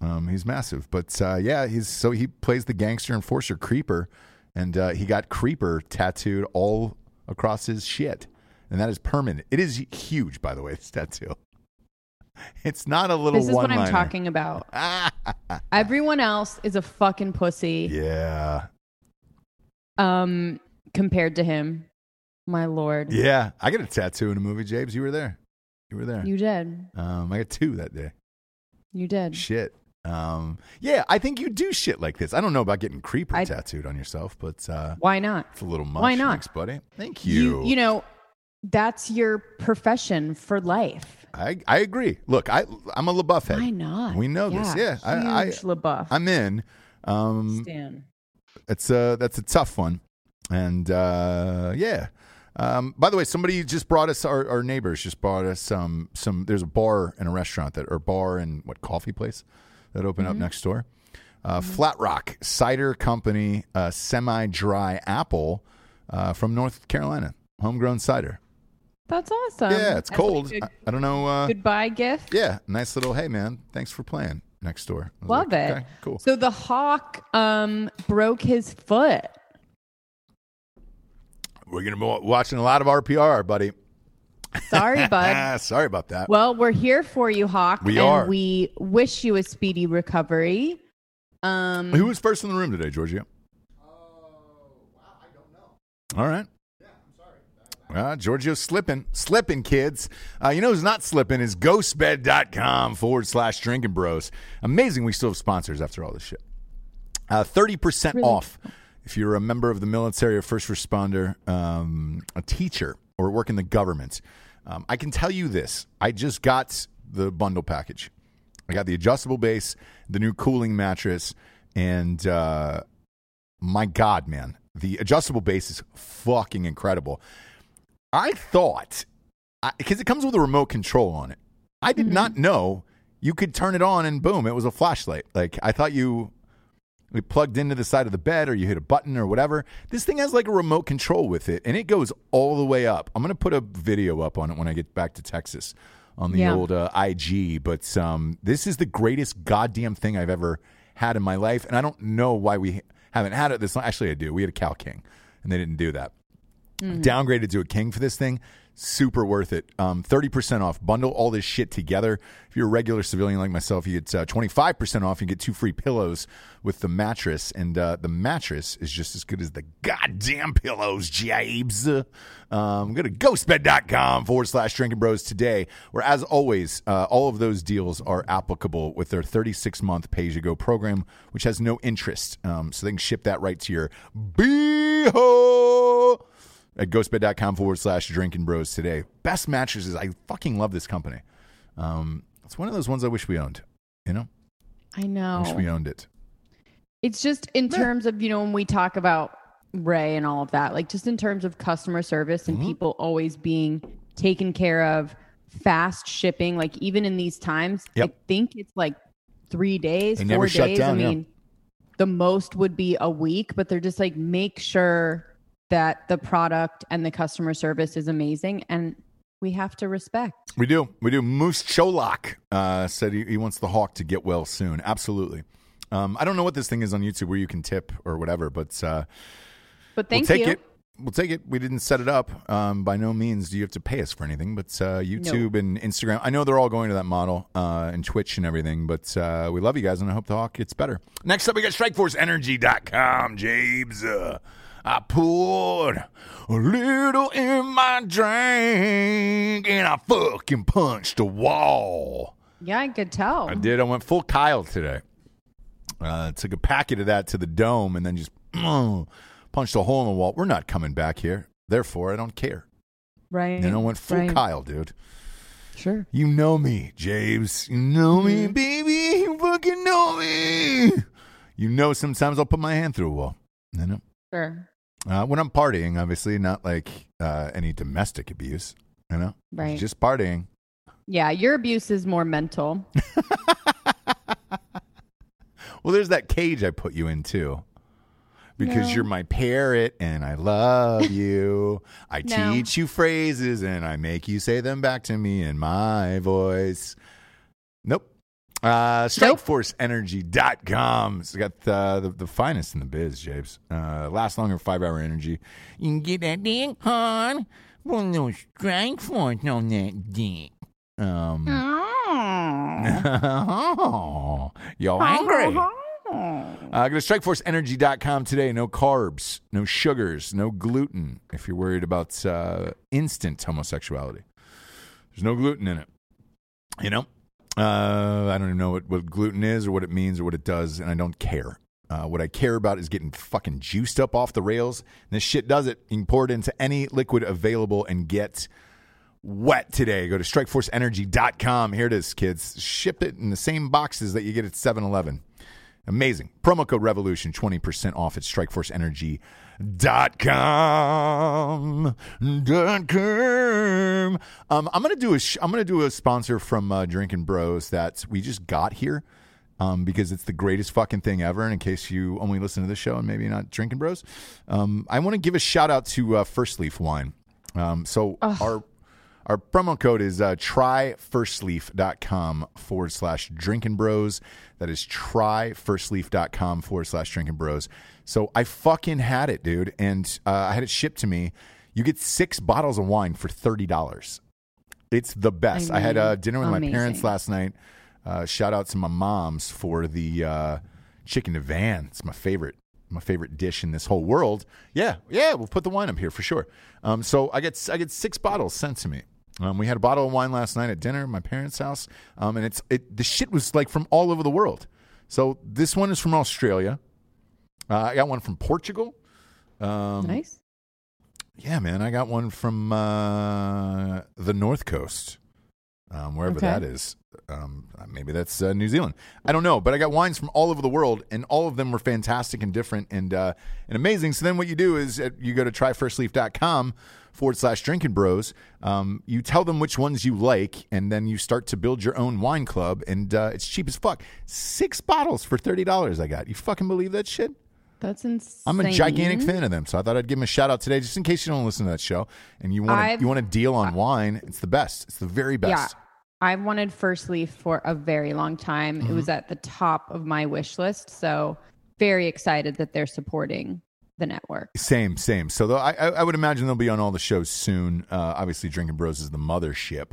Um, he's massive, but uh, yeah, he's so he plays the gangster enforcer Creeper, and uh, he got Creeper tattooed all across his shit, and that is permanent. It is huge, by the way. This tattoo. It's not a little. This is what I'm talking about. Everyone else is a fucking pussy Yeah, um compared to him. My lord. yeah. I got a tattoo in a movie, James. You were there. You were there. You did. um, I got two that day. You did. Shit. Um, yeah, I think you do shit like this. I don't know about getting Creeper I- tattooed on yourself, but uh, Why not? it's a little much. Why not? Thanks, buddy. Thank You you know, that's your profession for life. I I agree. Look, I I'm a LaBeouf head. Why not? We know this. Yeah, I- I- huge LaBeouf. I'm in. Um, Stan. it's a that's a tough one, and uh, yeah. Um, by the way, somebody just brought us our, our neighbors just brought us um, some. There's a bar and a restaurant that or bar and what coffee place that opened Mm-hmm. up next door. Uh, Flat Rock Cider Company, uh, semi-dry apple uh, from North Carolina, homegrown cider. That's awesome. yeah, it's That's cold. like a I, I don't know. Uh, goodbye gift. yeah, nice little. Hey, man, thanks for playing next door. Love like, it. Okay, cool. So the hawk um broke his foot. We're gonna be watching a lot of RPR, buddy. Sorry, bud. Sorry about that. Well, we're here for you, Hawk. We and are. We wish you a speedy recovery. Um, Who was first in the room today, Giorgio? Oh, wow, I don't know. All right. Yeah, I'm sorry. Uh, Giorgio's slipping. Slipping, kids. Uh, you know who's not slipping is ghostbed.com forward slash drinking bros. Amazing we still have sponsors after all this shit. Uh, 30% off if you're a member of the military or first responder, um, a teacher, or work in the government. Um, I can tell you this I just got the bundle package. I got the adjustable base, the new cooling mattress, and uh, my God, man, the adjustable base is fucking incredible. I thought, because it comes with a remote control on it, I did not know you could turn it on and boom, it was a flashlight. Like I thought you, it plugged into the side of the bed or you hit a button or whatever. This thing has like a remote control with it and it goes all the way up. I'm going to put a video up on it when I get back to Texas on the Yeah. old uh, IG, but um, this is the greatest goddamn thing I've ever had in my life and I don't know why we haven't had it this long. Actually, I do. We had a Cal King and they didn't do that. Downgraded to a king for this thing. Super worth it. Um, 30% off. Bundle all this shit together. If you're a regular civilian like myself, you get uh, 25% off. You get two free pillows with the mattress. And uh, the mattress is just as good as the goddamn pillows, Jabes. Um, go to ghostbed.com forward slash drinking bros today, where, as always, uh, all of those deals are applicable with their 36 month pay as you go program, which has no interest. Um, so they can ship that right to your beehole at ghostbed.com forward slash drinking bros today. Best mattresses. I fucking love this company. Um, it's one of those ones I wish we owned. You know, I I know. wish we owned it. It's just in terms of, you know, when we talk about Ray and all of that, like just in terms of customer service Mm-hmm. and people always being taken care of, fast shipping, like even in these times, Yep. I think it's like three days, They four never shut days. down, I yeah. mean, the most would be a week, but they're just like, make sure that the product and the customer service is amazing. And we have to respect. We do. We do. Moose Cholak uh, said he, he wants the hawk to get well soon. Absolutely. Um, I don't know what this thing is on YouTube where you can tip or whatever, but uh, But thank we'll take you. it. We'll take it. We didn't set it up. Um, by no means do you have to pay us for anything, but uh, YouTube and Instagram. I know they're all going to that model uh, and Twitch and everything, but uh, we love you guys and I hope the hawk gets better. Next up, we got StrikeForceEnergy.com, James. I poured a little in my drink and I fucking punched a wall. Yeah, I could tell. I did. I went full Kyle today. Uh, took a packet of that to the dome and then just punched a hole in the wall. We're not coming back here. Therefore, I don't care. Right. You know, went full right. Kyle, dude. Sure. You know me, James. You know me, baby. You fucking know me. You know, sometimes I'll put my hand through a wall. You know, Sure. Uh, when I'm partying, obviously, not like uh, any domestic abuse. You know, Right. Just partying. Yeah, your abuse is more mental. Well, there's that cage I put you in too. Because No. you're my parrot and I love you. I No. teach you phrases and I make you say them back to me in my voice. Nope. Uh, StrikeForceEnergy.com. It's got uh, the, the finest in the biz, James. Uh, last longer five hour energy. You can get that dick on. Well, no strike force on that dick. Um, Oh. you're angry. Uh, go to strikeforceenergy.com today. No carbs, no sugars, no gluten if you're worried about uh, instant homosexuality. There's no gluten in it. You know? Uh, I don't even know what, what gluten is or what it means or what it does, and I don't care. Uh, what I care about is getting fucking juiced up off the rails. And this shit does it. You can pour it into any liquid available and get wet today. Go to strikeforceenergy.com. Here it is, kids. Ship it in the same boxes that you get at 7 Eleven. Amazing. Promo code revolution 20% off at strikeforceenergy.com. Dot com. Um, I'm going to do a sh- I'm to do a sponsor from uh, Drinking Bros that we just got here. Um, because it's the greatest fucking thing ever. And in case you only listen to this show and maybe not drinking bros, um, I want to give a shout out to uh, First Leaf Wine. Um, so our our promo code is uh, tryfirstleaf.com forward slash drinking bros. That is tryfirstleaf.com forward slash drinking bros. So I fucking had it, dude. And uh, I had it shipped to me. You get six bottles of wine for $30. It's the best. I, I had uh, dinner with my parents last night. Uh, shout out to my moms for the uh, chicken divan. It's my favorite, my favorite dish in this whole world. Yeah, yeah, we'll put the wine up here for sure. Um, so I get I get six bottles sent to me. Um, we had a bottle of wine last night at dinner at my parents' house, um, and it's it the shit was like from all over the world. So this one is from Australia. Uh, I got one from Portugal. Um, nice. yeah, man, I got one from uh, the North Coast. um, wherever Okay. that is. Um, maybe that's uh, New Zealand. I don't know, but I got wines from all over the world, and all of them were fantastic and different and uh, and amazing. So then what you do is uh, you go to tryfirstleaf.com forward slash drinking bros. Um, you tell them which ones you like, and then you start to build your own wine club, and uh, it's cheap as fuck. Six bottles for thirty dollars. I got. You fucking believe that shit? That's insane. I'm a gigantic fan of them, so I thought I'd give them a shout out today, just in case you don't listen to that show and you want to you want a deal on wine. It's the best. It's the very best. Yeah. I've wanted First Leaf for a very long time. It Mm-hmm. was at the top of my wish list. So very excited that they're supporting the network. Same, same. So though, I, I I would imagine they'll be on all the shows soon. Uh, obviously, Drinking Bros is the mothership.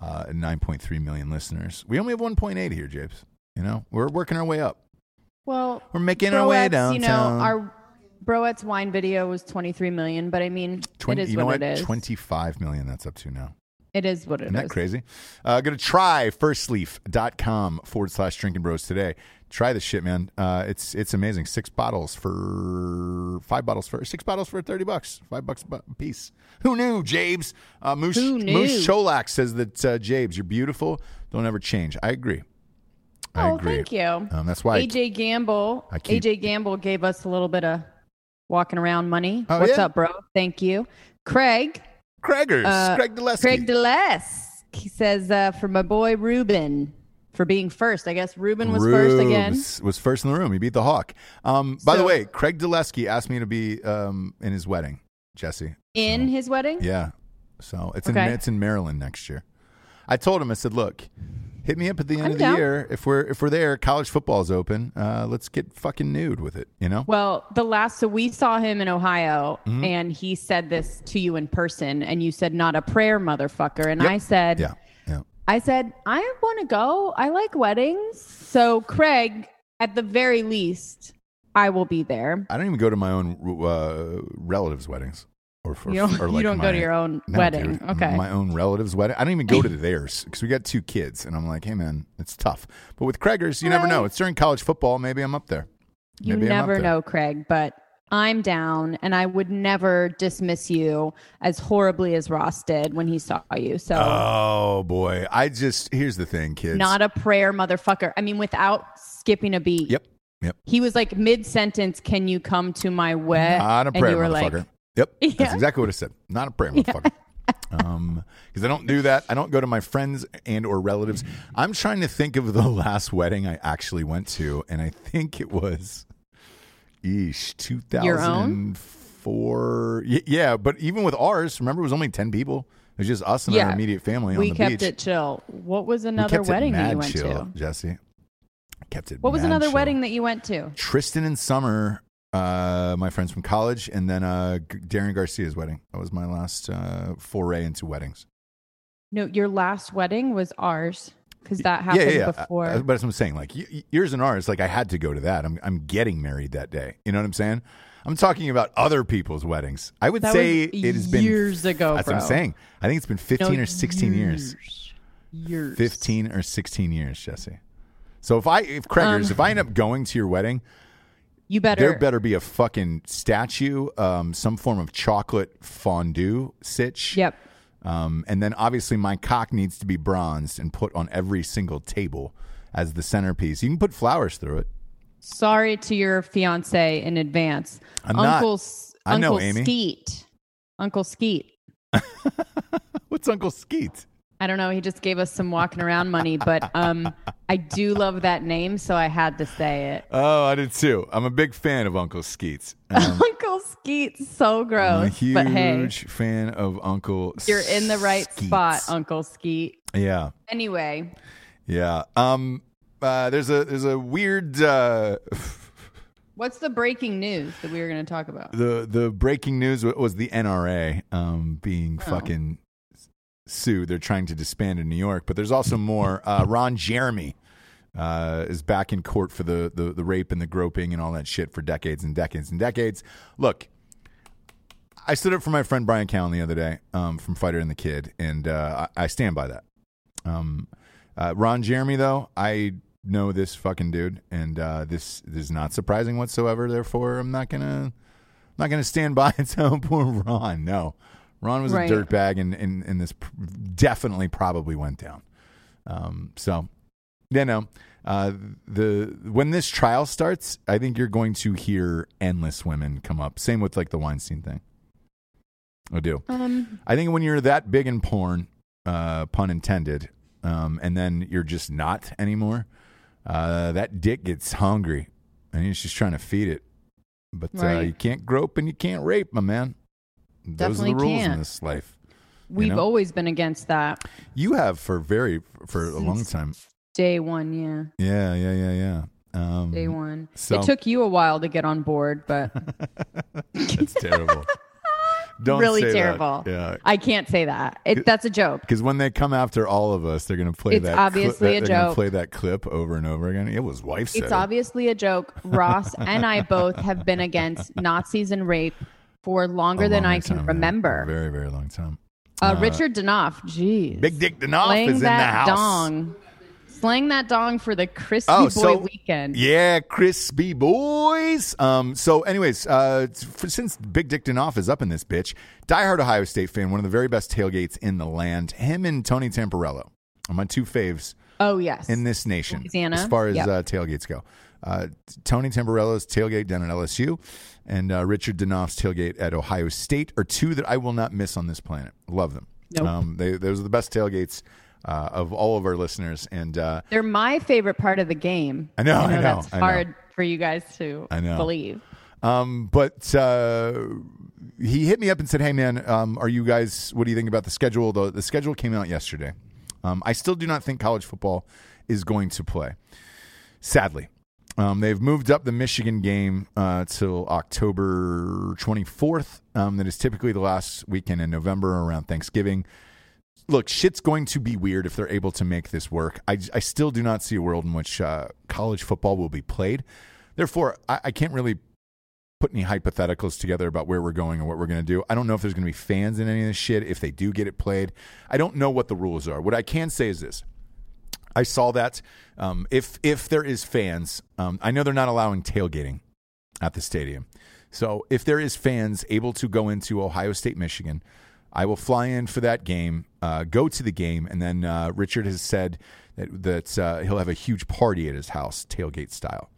Uh, 9.3 million listeners. We only have 1.8 here, Jabes. You know, we're working our way up. Well, We're making our way Broettes, You know, our Broettes wine video was 23 million, but I mean, 20, it is you know what what? it is. 25 million. That's up to now. It is what it Isn't that is. crazy? Uh, go to tryfirstleaf.com forward slash drinking bros today. Try this shit, man. Uh, it's it's amazing. Six bottles for five bottles for six bottles for 30 bucks. Five bucks a piece. Who knew, Jabes? Uh, Moose, Who knew? Moose Cholak says that, uh, Jabes, you're beautiful. Don't ever change. I agree. I Oh, agree. thank you. Um, that's why I- AJ Gamble. I keep- AJ Gamble gave us a little bit of walking around money. Oh, What's yeah? up, bro? Thank you. Craig. Craigers, Uh, Craig Dulesky. Craig DeLess. He says uh, for my boy Ruben for being first. I guess Ruben was first again. Rubes was first in the room. He beat the Hawk. Um, by the way, Craig Dulesky asked me to be um, in his wedding, Jesse. In his wedding? Yeah. So it's in it's in Maryland next year. I told him I said, look, hit me up at the end I'm of the down. year if we're if we're there. College football's open. Uh, let's get fucking nude with it. You know. Well, the last so we saw him in Ohio Mm-hmm. and he said this to you in person and you said not a prayer motherfucker and I said Yeah. I said I want to go. I like weddings. So Craig, at the very least, I will be there. I don't even go to my own uh, relatives' weddings. Or, for, You don't, or you don't my, go to your own No, wedding. dude. okay. My own relatives' wedding. I don't even go to theirs because we got two kids, and I'm like, hey man, it's tough. But with Craigers, you never know. It's during college football. Maybe I'm up there. You Maybe never there. know, Craig, but I'm down and I would never dismiss you as horribly as Ross did when he saw you. So Oh boy, I just here's the thing, kids. not a prayer motherfucker. I mean, without skipping a beat. Yep. Yep. He was like mid sentence, can you come to my wedding? Not a prayer motherfucker. like, yep. That's exactly what I said. Not a prayer motherfucker. um, because I don't do that. I don't go to my friends and or relatives. I'm trying to think of the last wedding I actually went to, and I think it was, eesh, Your own? 2004. Yeah, but even with ours, remember it was only ten people. It was just us and our immediate family we on the kept beach. it chill. What was we another kept wedding that you went to? chill, to? Jesse. Kept it. What was another chill. wedding that you went to? Tristan and Summer, uh, my friends from college, and then uh, Darren Garcia's wedding. That was my last uh, foray into weddings. No, your last wedding was ours because that happened yeah, yeah, yeah. before. Uh, but as I'm saying, like yours and ours, like I had to go to that. I'm I'm getting married that day. You know what I'm saying? I'm talking about other people's weddings. I would That say it has been years ago, That's what I'm saying. I think it's been 15 No, or 16 years. Years. 15 or 16 years, Jesse. So if I if Craigers, Um, if I end up going to your wedding, You better. There better be a fucking statue, um, some form of chocolate fondue sitch. Yep. Um, and then obviously my cock needs to be bronzed and put on every single table as the centerpiece. You can put flowers through it. Sorry to your fiance in advance. I'm not. Uncle S- I know, Uncle Amy. Skeet. Uncle Skeet. What's Uncle Skeet? I don't know. He just gave us some walking around money, but um, I do love that name, so I had to say it. Oh, I did too. I'm a big fan of Uncle Skeets. Um, Uncle Skeets, so I'm a gross. huge but hey, fan of Uncle you're in the right Skeet. spot, Uncle Skeet. Yeah. Anyway, Yeah. Um, uh, there's a there's a weird uh, what's the breaking news that we were going to talk about? the the breaking news was the NRA um, being Oh. fucking sued. They're trying to disband in New York, but there's also more. Uh, Ron Jeremy uh, is back in court for the, the the rape and the groping and all that shit for decades and decades and decades. Look. I stood up for my friend Bryan Callen the other day um, from Fighter and the Kid, and uh, I, I stand by that. Um, uh, Ron Jeremy, though, I know this fucking dude, and uh, this, this is not surprising whatsoever. Therefore, I'm not gonna not gonna stand by and tell poor Ron. No, Ron was Right. a dirtbag, and, and and this pr- definitely probably went down. Um, so, you know, uh, the when this trial starts, I think you're going to hear endless women come up. Same with like the Weinstein thing. I do. Um, I think when you're that big in porn, uh, pun intended, um, and then you're just not anymore, uh, that dick gets hungry, and he's just trying to feed it. But uh, Right. you can't grope and you can't rape, my man. Those Definitely are the rules in can't. this life. we've know? always been against that. You have for very for a long time. Day one, yeah. Yeah, yeah, yeah, yeah. Um, Day one. so- it took you a while to get on board, but It's terrible. Don't really say that. terrible. Yeah. I can't say that. It, that's a joke. Because when they come after all of us, they're going to play It's that. obviously clip, a they're joke. play that clip over and over again. It was wife said It's it. obviously a joke. Ross and I both have been against Nazis and rape for longer than I can time, yeah. remember. A very, very long time. Uh, Richard Danoff, jeez. Big Dick Danoff is in the that house. dong. Slang that dong for the crispy Oh, boy so weekend. yeah, crispy boys. Um, so, anyways, uh, f- since Big Dick Danoff is up in this bitch, diehard Ohio State fan, one of the very best tailgates in the land. Him and Tony Tamporello are my two faves Oh yes. in this nation Louisiana? as far as Yep. uh, tailgates go. Uh, Tony Tamborello's tailgate down at LSU and uh, Richard Danoff's tailgate at Ohio State are two that I will not miss on this planet. Love them. Nope. Um, they, those are the best tailgates uh, of all of our listeners. And uh, They're my favorite part of the game. I know, I know, that's I know. hard for you guys to I know. believe. Um, but uh, he hit me up and said, "Hey, man, um, are you guys? What do you think about the schedule? The, the schedule came out yesterday. Um, I still do not think college football is going to play. Sadly, um, they've moved up the Michigan game uh, till October 24th. Um, that is typically the last weekend in November around Thanksgiving." Look, shit's going to be weird if they're able to make this work. I, I still do not see a world in which uh, college football will be played. Therefore, I, I can't really put any hypotheticals together about where we're going and what we're going to do. I don't know if there's going to be fans in any of this shit if they do get it played. I don't know what the rules are. What I can say is this. I saw that um, if if there is fans, um, I know they're not allowing tailgating at the stadium. So if there is fans able to go into Ohio State, Michigan, I will fly in for that game, uh, go to the game, and then uh, Richard has said that that uh, he'll have a huge party at his house, tailgate style.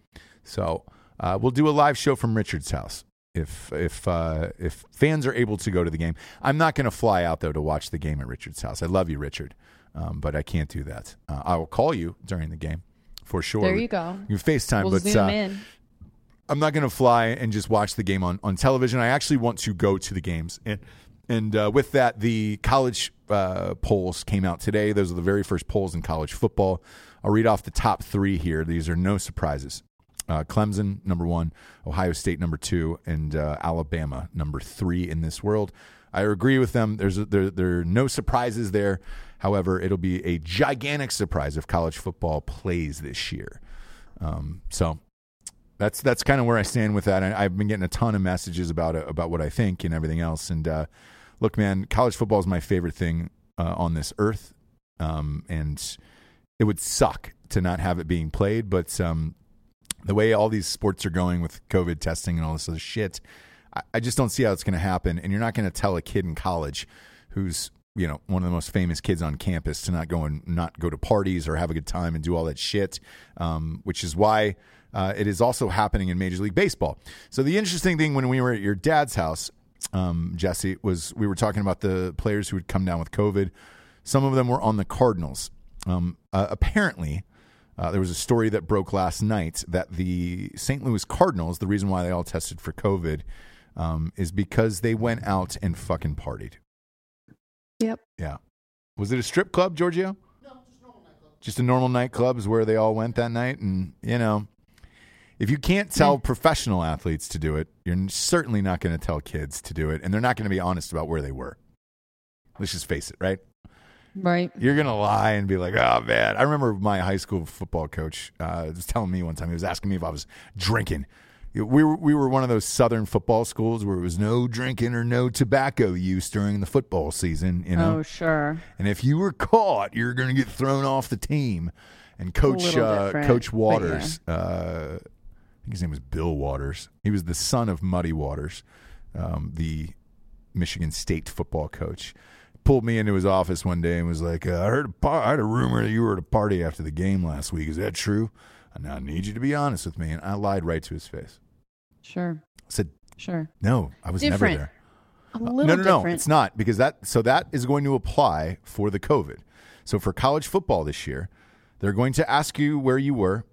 So uh, we'll do a live show from Richard's house if if uh, if fans are able to go to the game. I'm not going to fly out though to watch the game at Richard's house. I love you, Richard, um, but I can't do that. Uh, I will call you during the game for sure. There you go. You FaceTime, We'll but zoom uh, in. I'm not going to fly and just watch the game on, on television. I actually want to go to the games. And, and uh, with that, the college uh, polls came out today. Those are the very first polls in college football. I'll read off the top three here. These are no surprises. Uh, Clemson, number one, Ohio State, number two, and uh, Alabama, number three in this world. I agree with them. There's there, there are no surprises there. However, it'll be a gigantic surprise if college football plays this year. Um, so that's that's kind of where I stand with that. I, I've been getting a ton of messages about it, about what I think and everything else. And uh, look, man, college football is my favorite thing uh, on this earth, um, and it would suck to not have it being played. But um, the way all these sports are going with COVID testing and all this other shit, I, I just don't see how it's going to happen. And you're not going to tell a kid in college who's you know one of the most famous kids on campus to not go and not go to parties or have a good time and do all that shit, um, which is why. Uh, it is also happening in Major League Baseball. So the interesting thing when we were at your dad's house, um, Jesse, was we were talking about the players who had come down with COVID. Some of them were on the Cardinals. Um, uh, apparently, uh, there was a story that broke last night that the St. Louis Cardinals, the reason why they all tested for COVID, um, is because they went out and fucking partied. Yep. Yeah. Was it a strip club, Giorgio? No, just a normal nightclub. Just a normal nightclub is where they all went that night. And, you know, if you can't tell professional athletes to do it, you're certainly not going to tell kids to do it. And they're not going to be honest about where they were. Let's just face it, right? Right. You're going to lie and be like, oh, man. I remember my high school football coach uh, was telling me one time, he was asking me if I was drinking. We were, we were one of those southern football schools where it was no drinking or no tobacco use during the football season, you know? Oh, sure. And if you were caught, you're going to get thrown off the team. And Coach uh, Coach Waters, uh, I think his name was Bill Waters. He was the son of Muddy Waters, um, the Michigan State football coach. pulled me into his office one day and was like, uh, "I heard a par- I heard a rumor that you were at a party after the game last week. Is that true?" And I need you to be honest with me. And I lied right to his face. Sure. I said, Sure. "No, I was Different. never there." A little no, no, no, different. it's not because that so that is going to apply for the COVID. So for college football this year, they're going to ask you where you were.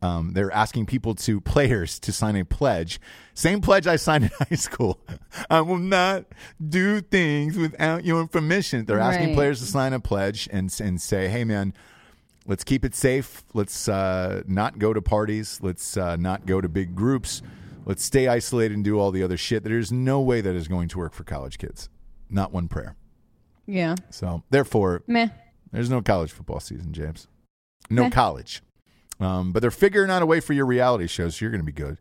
Um, they're asking people to players to sign a pledge. Same pledge I signed in high school. I will not do things without your permission. They're asking Right. players to sign a pledge and and say, "Hey, man, let's keep it safe. Let's uh, not go to parties. Let's uh, not go to big groups. Let's stay isolated and do all the other shit. There's no way that is going to work for college kids. Not one prayer. Yeah. So, therefore, Meh. there's no college football season, James. No Meh. college. Um, but they're figuring out a way for your reality shows. So you're going to be good.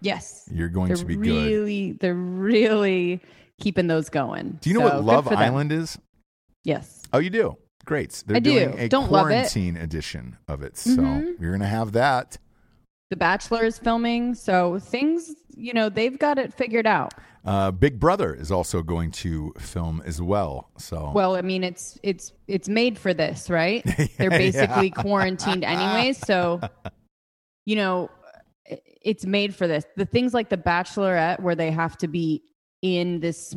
Yes. You're going They're to be good. really, they're really keeping those going. Do you know So, what Love. Island is? Yes. Oh, you do. Great. They're I do. doing a Don't quarantine edition of it. So Mhm. you're going to have that. The Bachelor is filming, so things, you know, they've got it figured out. Uh, Big Brother is also going to film as well. So Well, I mean, it's it's it's made for this, right? They're basically quarantined anyway, so you know, it's made for this. The things like The Bachelorette, where they have to be in this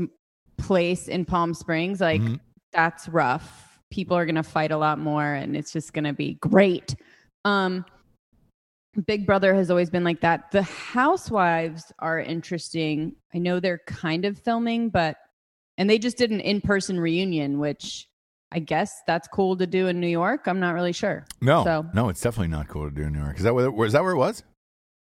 place in Palm Springs, like Mhm. that's rough. People are going to fight a lot more, and it's just going to be great. Um, Big Brother has always been like that. The Housewives are interesting. I know they're kind of filming, but and they just did an in-person reunion, which I guess that's cool to do in New York. I'm not really sure. no, So no, it's definitely not cool to do in New York. Is that where? Is that where it was?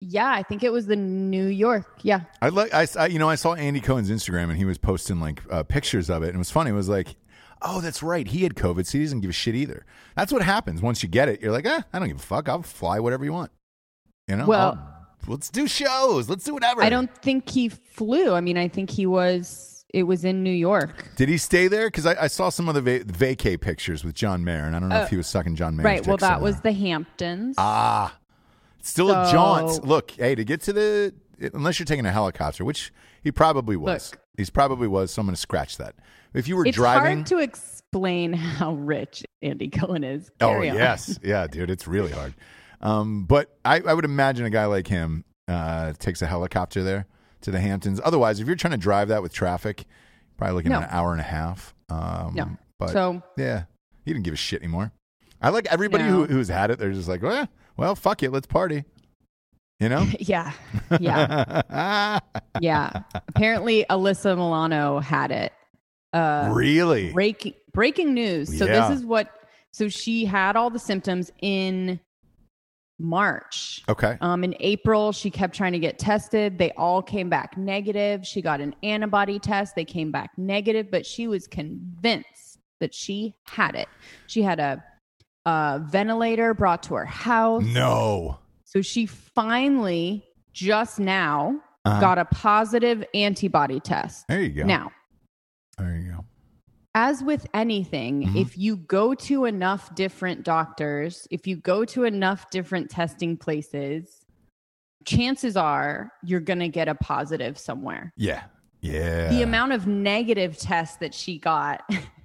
yeah, I think it was the New York. Yeah, I like I, I- you know I saw Andy Cohen's Instagram and he was posting like uh, pictures of it and it was funny. It was like, oh, that's right, he had COVID, so he doesn't give a shit either. That's what happens once you get it. You're like, eh, I don't give a fuck. I'll fly whatever you want. You know, Well- I'll- let's do shows. Let's do whatever. I don't think he flew. I mean, I think he was. It was in New York. Did he stay there? Because I, I saw some of the va- vacay pictures with John Mayer, and I don't know if he was sucking John Mayer's Uh, Right. Well, that somewhere. was the Hamptons. Ah, still a jaunt. Look, hey, to get to the unless you're taking a helicopter, which he probably was. Look. He's probably was. So I'm going to scratch that. If you were it's driving, it's hard to explain how rich Andy Cohen is. oh Carry on. yes, yeah, dude, it's really hard. Um, but I, I would imagine a guy like him uh, takes a helicopter there to the Hamptons. Otherwise, if you're trying to drive that with traffic, probably looking No. at an hour and a half. Um, No. but So yeah, he didn't give a shit anymore. I like everybody No. who, who's had it. They're just like, well, well, fuck it, let's party. You know? yeah, yeah, yeah. Apparently, Alyssa Milano had it. Uh, really? breaking breaking news. So Yeah. this is what. So she had all the symptoms in March. Okay. Um, in April, she kept trying to get tested. They all came back negative. She got an antibody test. They came back negative, but she was convinced that she had it. She had a, a ventilator brought to her house. No. So she finally, just now, Uh-huh. got a positive antibody test. There you go. Now, There you go. as with anything, Mhm. if you go to enough different doctors, if you go to enough different testing places, chances are you're going to get a positive somewhere. Yeah. Yeah. The amount of negative tests that she got,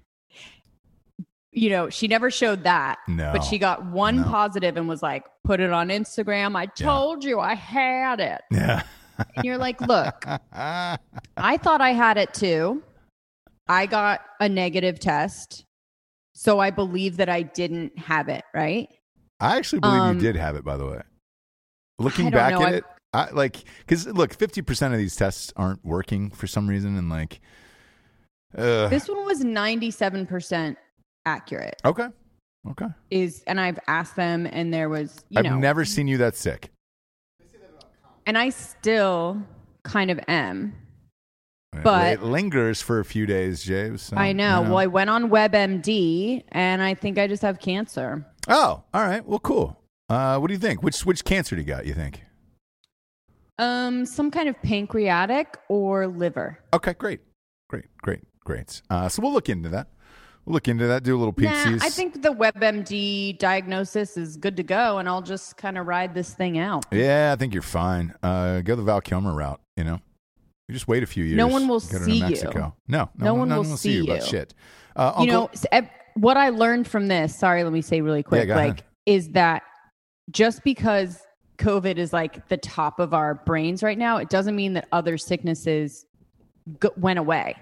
you know, she never showed that, No. but she got one No. positive and was like, put it on Instagram. I told you I had it. Yeah. And you're like, look, I thought I had it too. I got a negative test. So I believe that I didn't have it, right? I actually believe Um, you did have it, by the way. Looking back know. at I've- it, I like because look, fifty percent of these tests aren't working for some reason, and like, uh, This one was 97% accurate. okay, okay. Is and I've asked them and there was, you I've know, never seen you that sick. and I still kind of am. But- it lingers for a few days, James. so, I know. you Well, I went on WebMD and I think I just have cancer. oh, all right. Well, cool. Uh, what do you think? Which which cancer do you got? You think? Um, some kind of pancreatic or liver. Okay, great, great, great, great. Uh, so we'll look into that. Look into that. Do a little Nah. I think the WebMD diagnosis is good to go, and I'll just kind of ride this thing out. Yeah, I think you're fine. Uh, go the Val Kilmer route. You know. You just wait a few years. No one will see you. Mexico. No, no, No one will see you about shit. Uh, you know what i learned from this sorry let me say really quick go like ahead. is that just because covid is like the top of our brains right now it doesn't mean that other sicknesses go- went away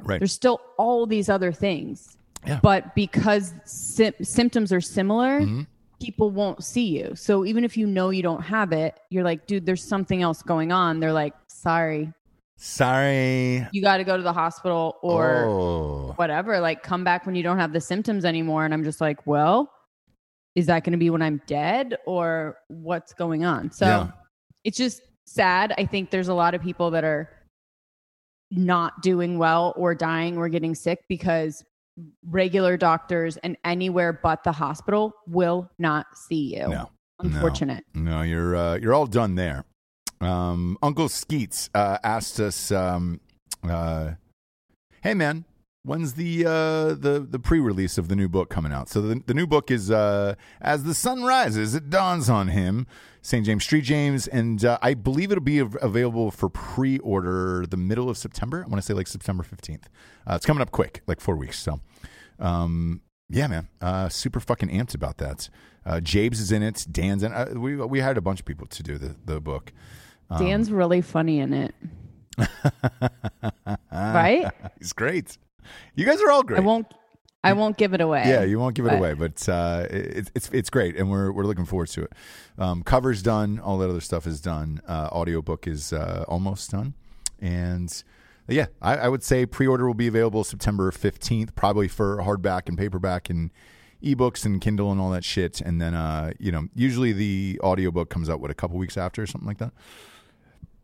right. there's still all these other things Yeah. but because sy- symptoms are similar Mhm. people won't see you so even if you know you don't have it you're like dude there's something else going on they're like sorry Sorry. you got to go to the hospital or oh. whatever, like come back when you don't have the symptoms anymore. And I'm just like, well, is that going to be when I'm dead or what's going on? So Yeah. it's just sad. I think there's a lot of people that are not doing well or dying or getting sick because regular doctors and anywhere but the hospital will not see you. No. Unfortunate. No, you're uh, you're all done there. Um, Uncle Skeets uh, asked us, um, uh, "Hey man, when's the uh, the the pre-release of the new book coming out?" So the the new book is uh, "As the Sun Rises, It Dawns on Him." St. James St. James, and uh, I believe it'll be av- available for pre-order the middle of September. I want to say like September fifteenth. Uh, it's coming up quick, like four weeks. So, um, yeah, man, uh, super fucking amped about that. Uh, Jabes is in it. Dan's in. Uh, we we hired a bunch of people to do the the book. Dan's really funny in it. right? He's great. You guys are all great. I won't I won't give it away. Yeah, you won't give it But- away, but uh, it's it's it's great, and we're we're looking forward to it. Um, cover's done, all that other stuff is done. Uh, audiobook is uh, almost done, and yeah, I, I would say pre-order will be available September fifteenth, probably for hardback and paperback and ebooks and Kindle and all that shit. And then uh, you know, usually the audiobook comes out what a couple weeks after or something like that.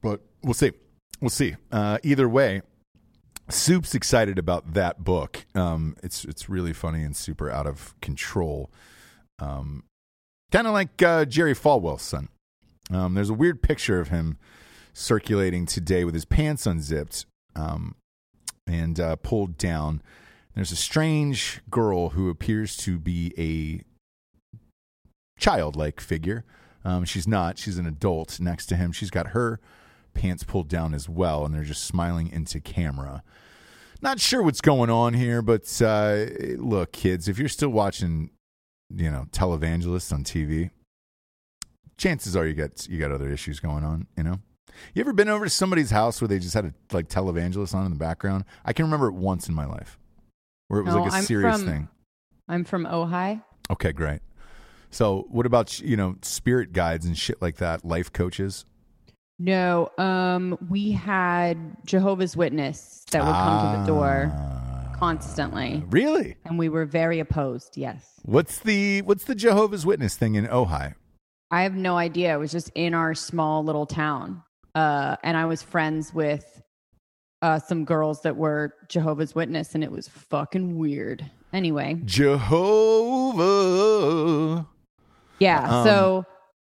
But we'll see, we'll see. Uh, either way, Soup's excited about that book. Um, it's it's really funny and super out of control. Um, kind of like uh, Jerry Falwell's son. Um, there's a weird picture of him circulating today with his pants unzipped um, and uh, pulled down. There's a strange girl who appears to be a childlike figure. Um, she's not. She's an adult next to him. She's got her pants pulled down as well, and they're just smiling into camera. Not sure what's going on here, but uh, look, kids, if you're still watching, you know, televangelists on TV, chances are you got you got other issues going on. You know, you ever been over to somebody's house where they just had a like televangelist on in the background? I can remember it once in my life where it was No, like a I'm serious from- thing. I'm from Ojai. Okay, great. So, what about you know spirit guides and shit like that? Life coaches. No, um, we had Jehovah's Witness that would come to the door Ah, constantly, Really? and we were very opposed. Yes, What's the what's the Jehovah's Witness thing in Ojai? I have no idea. It was just in our small little town, uh, and I was friends with uh, some girls that were Jehovah's Witness, and it was fucking weird. Anyway, Jehovah. yeah. Um, so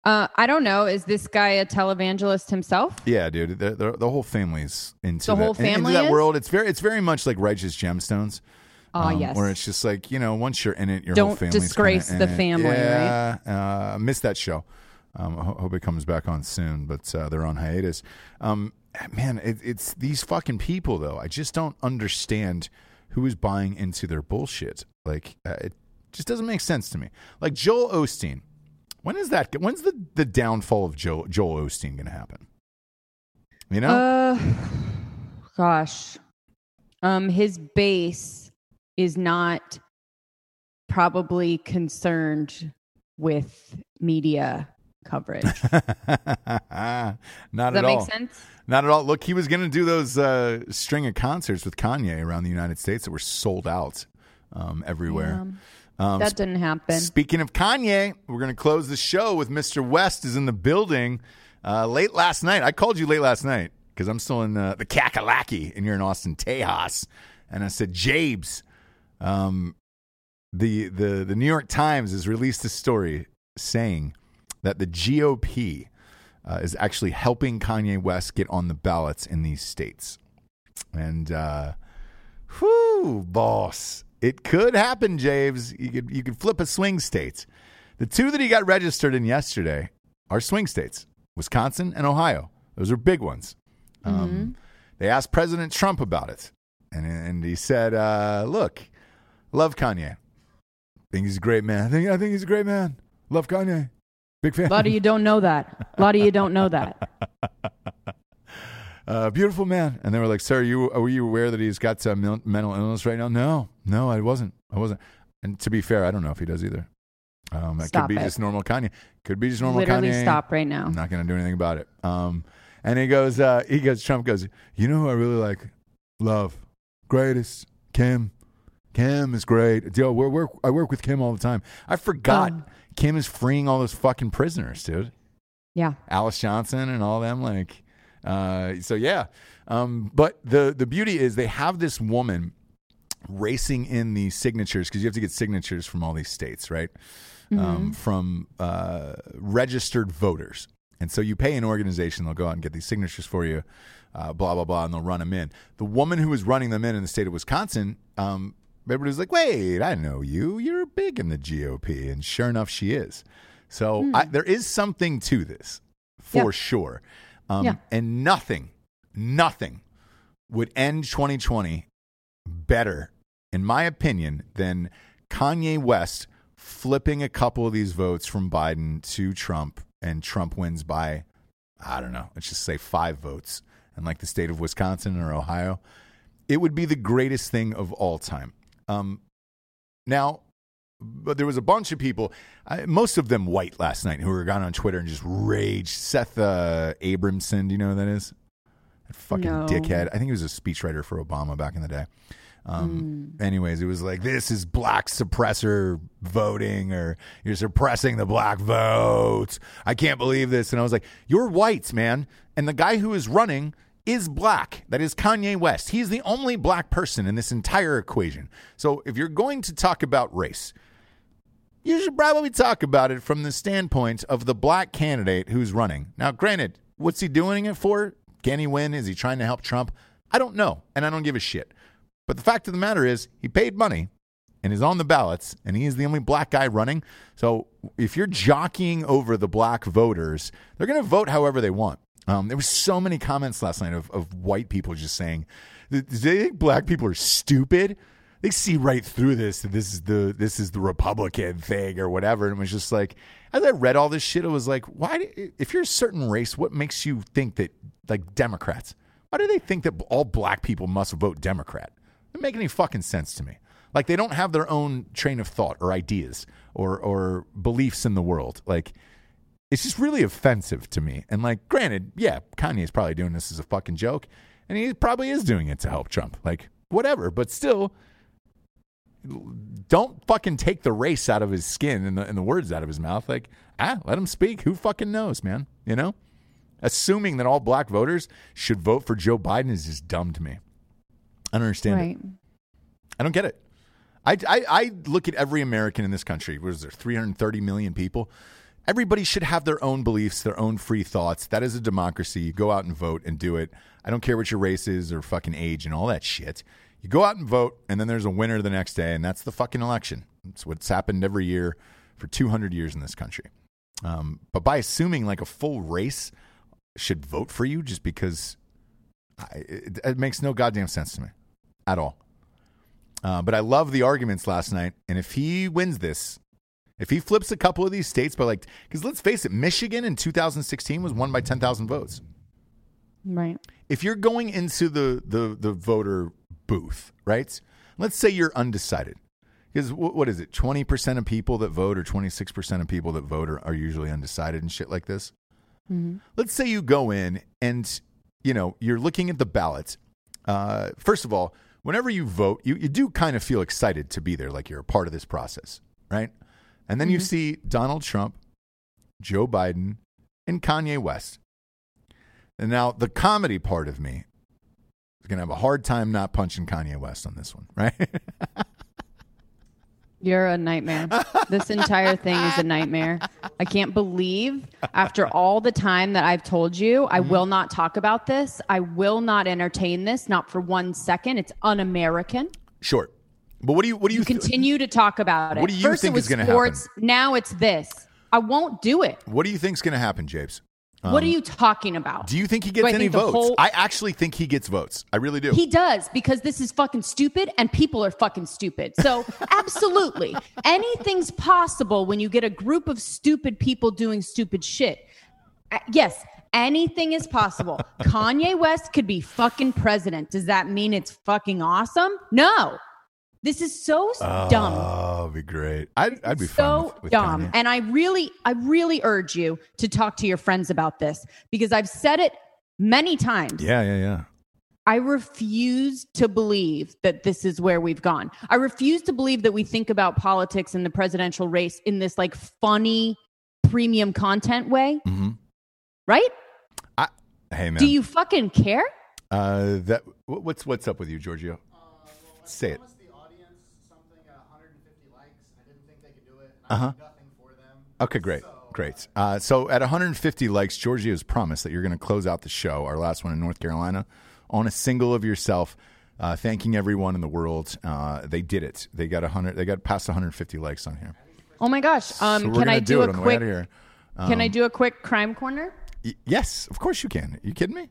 uh, I don't know. Is this guy a televangelist himself? Yeah, dude. The, the, the whole family's into The that, whole in- into family that is? world. It's very it's very much like Righteous Gemstones. Oh um, yes. Where it's just like you know, once you're in it, your whole Don't family's disgrace kinda the in it. family, Yeah, uh, I missed that show. Um, I ho- hope it comes back on soon, but uh, they're on hiatus. Um, man, it, it's these fucking people though. I just don't understand who is buying into their bullshit. Like uh, it just doesn't make sense to me. Like Joel Osteen. When is that? When's the the downfall of Joel Joel Osteen going to happen? You know, Uh, gosh, um, his base is not probably concerned with media coverage. Not at that all. make sense? Not at all. Look, he was going to do those uh, string of concerts with Kanye around the United States that were sold out um, everywhere. Um, That didn't happen. Speaking of Kanye, we're going to close the show with Mr. West is in the building. Uh, late last night, I called you late last night because I'm still in uh, the Kakalaki and you're in Austin, Tejas, and I said, Jabes, um, the the the New York Times has released a story saying that the GOP uh, is actually helping Kanye West get on the ballots in these states, and uh, whew, boss, it could happen, James. You could you could flip a swing state. The two that he got registered in yesterday are swing states: Wisconsin and Ohio. Those are big ones. Um, they asked President Trump about it, and and he said, uh, "Look, love Kanye. Think he's a great man. I think I think he's a great man. Love Kanye. Big fan. A lot of you don't know that. A lot of you don't know that. uh, beautiful man." And they were like, "Sir, you were you aware that he's got some mil- mental illness right now?" No, no, I wasn't. I wasn't. And to be fair, I don't know if he does either. Um, could be it. just normal Kanye. Could be just normal Literally Kanye. stop right now. I'm not going to do anything about it. Um, and he goes, uh, he goes, Trump goes, you know who I really like? Love, greatest, Kim. Kim is great. Yo, we're, we're, I work with Kim all the time. I forgot Um. Kim is freeing all those fucking prisoners, dude. Yeah. Alice Johnson and all them. Like, uh, so yeah. Um, but the the beauty is they have this woman racing in the signatures because you have to get signatures from all these states, right? Um, from uh, registered voters, and so you pay an organization; they'll go out and get these signatures for you, uh, blah blah blah, and they'll run them in. The woman who was running them in in the state of Wisconsin, um, everybody was like, "Wait, I know you. You're big in the GOP," and sure enough, she is. So I, there is something to this, for Yeah. sure. Um, Yeah. And nothing, nothing would end 2020 better, in my opinion, than Kanye West flipping a couple of these votes from Biden to Trump, and Trump wins by, I don't know, let's just say five votes, in like the state of Wisconsin or Ohio. It would be the greatest thing of all time. Um, now, but there was a bunch of people, I, most of them white last night, who were gone on Twitter and just raged. Seth uh, Abramson, do you know who that is? That fucking No. dickhead. I think he was a speechwriter for Obama back in the day. Um, Anyways, it was like, this is black suppressor voting, or you're suppressing the black vote. I can't believe this. And I was like, you're whites, man. And the guy who is running is black. That is Kanye West. He's the only black person in this entire equation. So if you're going to talk about race, you should probably talk about it from the standpoint of the black candidate who's running. Now, granted, what's he doing it for? Can he win? Is he trying to help Trump? I don't know, and I don't give a shit. But the fact of the matter is, he paid money and is on the ballots, and he is the only black guy running. So if you're jockeying over the black voters, they're going to vote however they want. Um, there were so many comments last night of, of white people just saying, "Do they think black people are stupid?" They see right through this. That this is the this is the Republican thing or whatever. And it was just like, as I read all this shit, it was like, why? do- If you're a certain race, what makes you think that like Democrats? Why do they think that all black people must vote Democrat? Doesn't make any fucking sense to me. Like they don't have their own train of thought or ideas or or beliefs in the world. Like it's just really offensive to me. And like, granted, yeah, Kanye's probably doing this as a fucking joke, and he probably is doing it to help Trump. Like, whatever. But still, don't fucking take the race out of his skin and the, and the words out of his mouth. Like, ah, let him speak. Who fucking knows, man? You know? Assuming that all black voters should vote for Joe Biden is just dumb to me. I don't understand it. I don't get it. I, I, I look at every American in this country. What is there? 330 million people. Everybody should have their own beliefs, their own free thoughts. That is a democracy. You go out and vote and do it. I don't care what your race is or fucking age and all that shit. You go out and vote, and then there's a winner the next day, and that's the fucking election. It's what's happened every year for 200 years in this country. Um, but by assuming like a full race should vote for you just because I, it, it makes no goddamn sense to me at all. Uh, but I love the arguments last night. And if he wins this, if he flips a couple of these states by like, because let's face it, Michigan in 2016 was won by 10,000 votes. Right. If you're going into the, the, the voter booth, right? Let's say you're undecided. Because what is it? 20% of people that vote or 26% of people that vote are, are usually undecided and shit like this. Let's say you go in and, you know, you're looking at the ballots. Uh, first of all, whenever you vote, you, you do kind of feel excited to be there, like you're a part of this process, right? And then you see Donald Trump, Joe Biden, and Kanye West. And now the comedy part of me going to have a hard time not punching Kanye West on this one, right? You're a nightmare. this entire thing is a nightmare. I can't believe after all the time that I've told you, I Mm-hmm. will not talk about this. I will not entertain this, not for one second. It's un-American. sure. But what do you what do you, You th- continue to talk about it. What do you First think it was is gonna happen? Now it's this. I won't do it. what do you think's going to happen, Jabes? What are you talking about? Do you think he gets any votes? whole- I actually think he gets votes. I really do. He does because this is fucking stupid and people are fucking stupid. So, absolutely, anything's possible when you get a group of stupid people doing stupid shit. Uh, yes, anything is possible. Kanye West could be fucking president. Does that mean it's fucking awesome? No. This is so s- dumb. Oh, it'd be great. I'd, I'd be fine So with, with dumb. And I really, I really urge you to talk to your friends about this because I've said it many times. Yeah, yeah, yeah. I refuse to believe that this is where we've gone. I refuse to believe that we think about politics and the presidential race in this like funny premium content way, hmm right? Hey, man. Do you fucking care? uh, that what's what's up with you, Giorgio? Say it. the audience something at 150 likes. I didn't think they could do it. And Uh-huh. I did nothing for them. Okay, great, great. Uh, so at 150 likes, Giorgio's promised that you're going to close out the show, our last one in North Carolina, on a single of yourself, uh, thanking everyone in the world. Uh, they did it. They got 100. They got past 150 likes on here. Oh my gosh. Um, so can I do, do, it a on the way quick? out of can I do a quick crime corner? Y- yes, of course you can. Are you kidding me?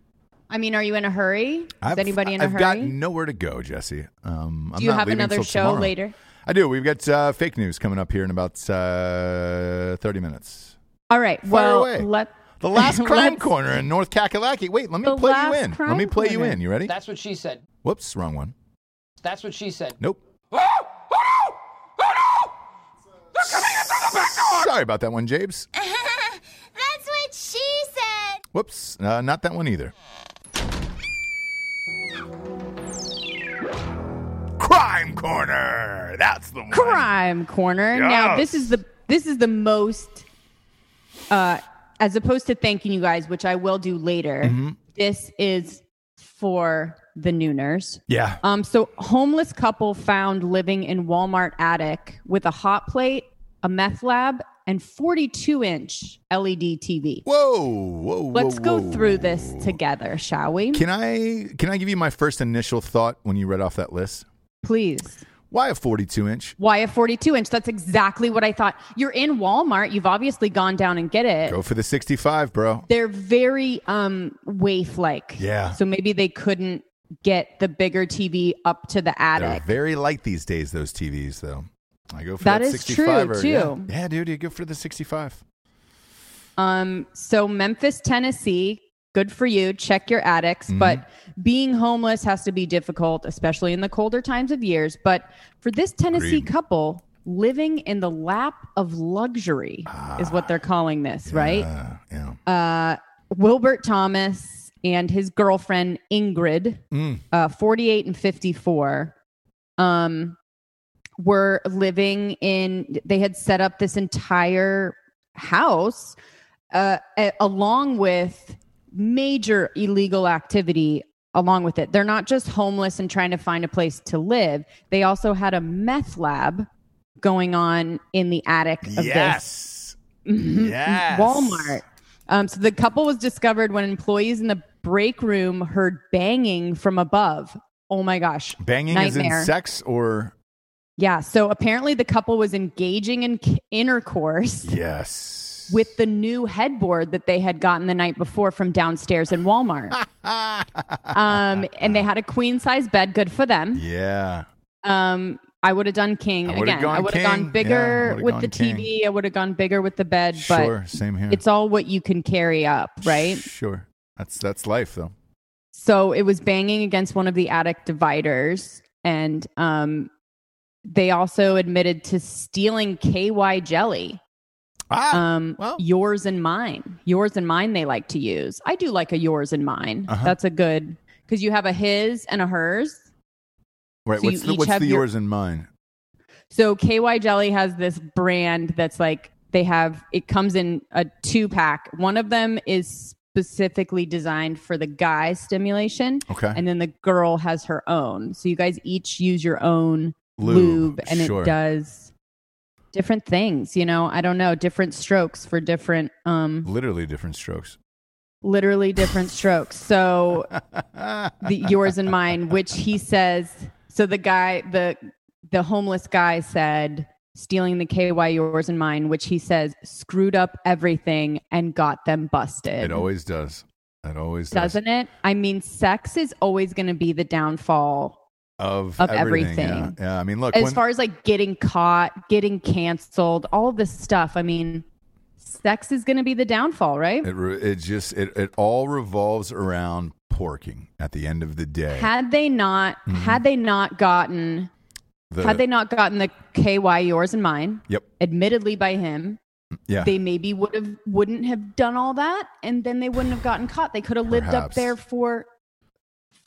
I mean, are you in a hurry? Is I've, anybody in a I've hurry? got nowhere to go, Jesse. Um, I'm do you not have another show tomorrow. later? I do. We've got uh, fake news coming up here in about uh, 30 minutes. All right. Fire well, away. let The last crime corner in North Kakalaki. Wait, let me play you in. Let me play you in. You ready? That's what she said. Whoops, wrong one. That's what she said. Nope. Sorry about that one, Jabes. That's what she said. Whoops, uh, not that one either. Crime Corner. That's the one. crime corner. Now this is the this is the most uh as opposed to thanking you guys, which I will do later. Mm-hmm. This is for the Nooners. Yeah. Um, so homeless couple found living in Walmart attic with a hot plate, a meth lab, and 42 inch LED TV. Whoa, whoa, whoa. Let's go whoa. through this together, shall we? Can I can I give you my first initial thought when you read off that list? Please. Why a 42 inch? Why a 42 inch? That's exactly what I thought. You're in Walmart. You've obviously gone down and get it. Go for the 65, bro. they're very um waif like. Yeah. So maybe they couldn't get the bigger TV up to the They're attic. very light these days, those TVs, though. I go for That that, is 65 true, or- too. Yeah. yeah, dude, you go for the 65. Um so Memphis, Tennessee, good for you. Check your attics, Mm-hmm. but being homeless has to be difficult, especially in the colder times of years, but for this Tennessee Agreed. couple, living in the lap of luxury is what they're calling this, right? Uh, yeah. uh, Wilbert Thomas and his girlfriend Ingrid, Mm. uh, 48 and 54, um, were living in, they had set up this entire house uh, a- along with major illegal activity along with it. They're not just homeless and trying to find a place to live, they also had a meth lab going on in the attic of this Yes. Mhm. Yes. Walmart. Um, so the couple was discovered when employees in the break room heard banging from above. Oh my gosh. Banging is Nightmare. in sex or. Yeah. So apparently the couple was engaging in k- intercourse Yes. With the new headboard that they had gotten the night before from downstairs in Walmart. um, and they had a queen size bed. Good for them. yeah. Um, I would have done king I again. I would have gone bigger would've with gone the king. TV. I would have gone bigger with the bed, but Sure. Same here. it's all what you can carry up, right? Sure. That's that's life, though. So it was banging against one of the attic dividers, and um, they also admitted to stealing KY jelly. Ah. Um, well. yours and mine, yours and mine. They like to use. I do like a yours and mine. Uh-huh. That's a good because you have a his and a hers. right. so what's the what's the your- yours and mine? So KY Jelly has this brand that's like they have it comes in a two pack. One of them is specifically designed for the guy stimulation Okay. and then the girl has her own. So you guys each use your own Lube, lube, and sure. it does different things, you know. I don't know, different strokes for different um Literally different strokes. literally different strokes. So the yours and mine, which he says. So the guy, the the homeless guy said stealing the KY yours and mine, which he says screwed up everything and got them busted. It always does. It always does. doesn't it? I mean, sex is always going to be the downfall Of, Of everything. everything. Yeah. yeah. I mean, look, as when- far as like getting caught, getting canceled, all of this stuff. I mean, sex is going to be the downfall, right? it, re- it just it, it all revolves around porking at the end of the day. Had they not, mm-hmm. had they not gotten, The- had they not gotten the KY yours and mine, Yep. admittedly by him, mm, Yeah. they maybe would have wouldn't have done all that, and then they wouldn't have gotten caught. They could have lived up there for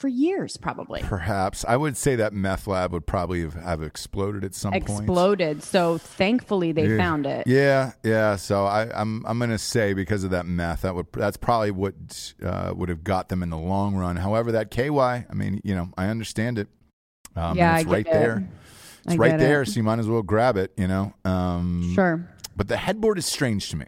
for years, probably Perhaps I would say that meth lab would probably have, have exploded at some point. exploded. So thankfully they Yeah. found it. Yeah, yeah. So I, I'm I'm gonna say because of that meth, that would that's probably what uh, would have got them in the long run. However, that KY, I mean, you know, I understand it. Um, Yeah, it's I right get it. there. It's I right there, it. so you might as well grab it. You know. Um, Sure. But the headboard is strange to me,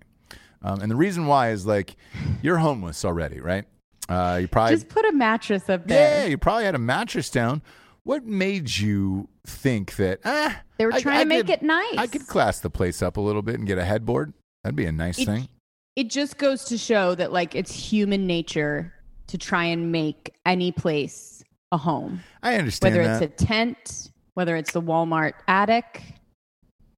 um, and the reason why is like you're homeless already, right? Uh, you probably Just put a mattress up there. yeah, you probably had a mattress down. What made you think that? Ah, They were trying I to make could- it nice. I could class the place up a little bit and get a headboard. That'd be a nice It- thing. it just goes to show that like it's human nature to try and make any place a home I understand whether that. it's a tent whether it's the walmart attic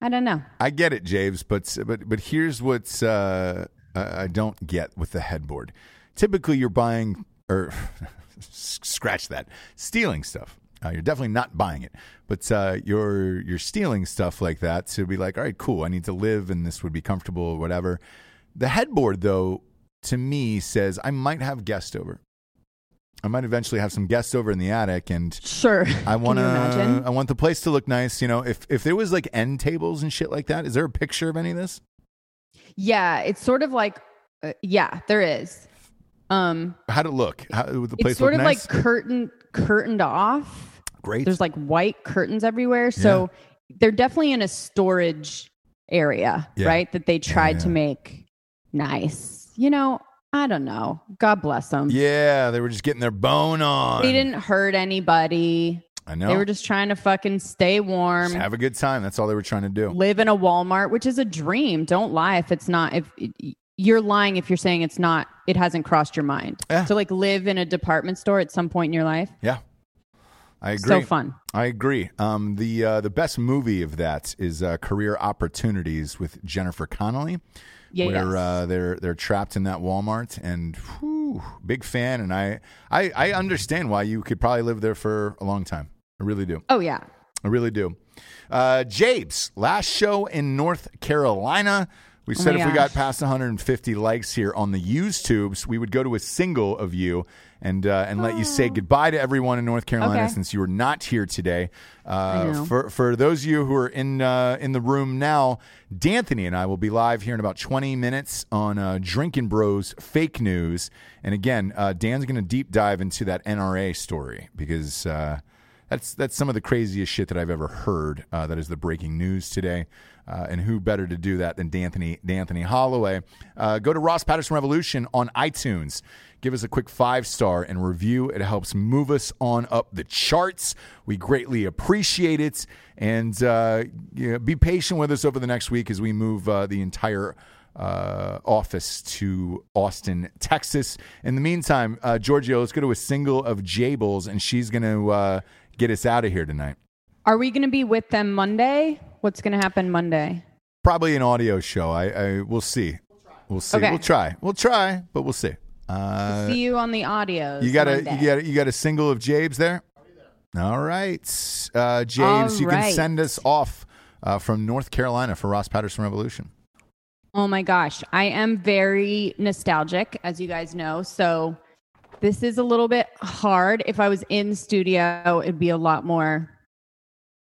i don't know I get it, James, but but but here's what's uh, I I don't get with the headboard. Typically, you're buying or scratch that stealing stuff. Uh, you're definitely not buying it, but uh, you're you're stealing stuff like that to be like, all right, cool. I need to live, and this would be comfortable, or whatever. The headboard, though, to me says I might have guests over. I might eventually have some guests over in the attic, and sure I want to. I want the place to look nice. You know, if if there was like end tables and shit like that, is there a picture of any of this? yeah it's sort of like uh, yeah there is um How'd it look? How would the place it's sort of nice? like curtain curtained off Great. there's like white curtains everywhere so they're definitely in a storage area Yeah. right that they tried yeah. to make nice you know i don't know god bless them yeah, they were just getting their bone on. they didn't hurt anybody I know. they were just trying to fucking stay warm Just have a good time. That's all they were trying to do. live in a walmart which is a dream don't lie if it's not if you're lying if you're saying it's not it hasn't crossed your mind Yeah. to like live in a department store at some point in your life Yeah, I agree. so fun I agree. Um, the uh, the best movie of that is uh, Career Opportunities with Jennifer Connelly. Yeah, where yes. uh, they're they're trapped in that Walmart, and whew, big fan. And I, I I understand why you could probably live there for a long time. I really do. oh yeah I really do. Uh, Jabes, last show in North Carolina. We said Oh if we got past 150 likes here on the used tubes, we would go to a single of you and uh, and let you say goodbye to everyone in North Carolina Oh. Okay. since you were not here today. Uh, for for those of you who are in uh, in the room now, D'Anthony and I will be live here in about 20 minutes on uh, Drinking Bros Fake News. And again, uh, Dan's going to deep dive into that NRA story because. Uh, that's that's some of the craziest shit that I've ever heard. Uh, that is the breaking news today, uh, and who better to do that than D'Anthony D'Anthony Holloway? Uh, go to Ross Patterson Revolution on iTunes. Give us a quick five star and review. It helps move us on up the charts. We greatly appreciate it, and uh, be patient with us over the next week as we move uh, the entire uh, office to Austin, Texas. In the meantime, uh, Giorgio, let's go to a single of Jables, and she's going to get us out of here tonight. Are we going to be with them Monday? What's going to happen Monday? Probably an audio show. I, I we'll see. We'll see. Okay. We'll try. We'll try, but we'll see. Uh, See you on the audio. you got a you got a, you got a single of Jabes there. All right, uh, James, All you can send us off uh, from North Carolina for Ross Patterson Revolution. Oh my gosh. I am very nostalgic, as you guys know. So this is a little bit hard. If I was in studio, it'd be a lot more,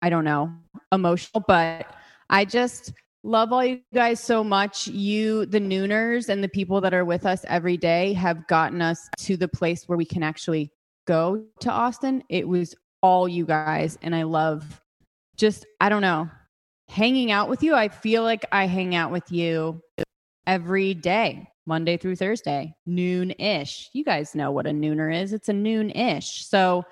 I don't know, emotional. But I just love all you guys so much. You, the Nooners, and the people that are with us every day have gotten us to the place where we can actually go to Austin. It was all you guys. And I love just, I don't know, hanging out with you. I feel like I hang out with you every day, Monday through Thursday, noon ish. You guys know what a nooner is. It's a noon ish. So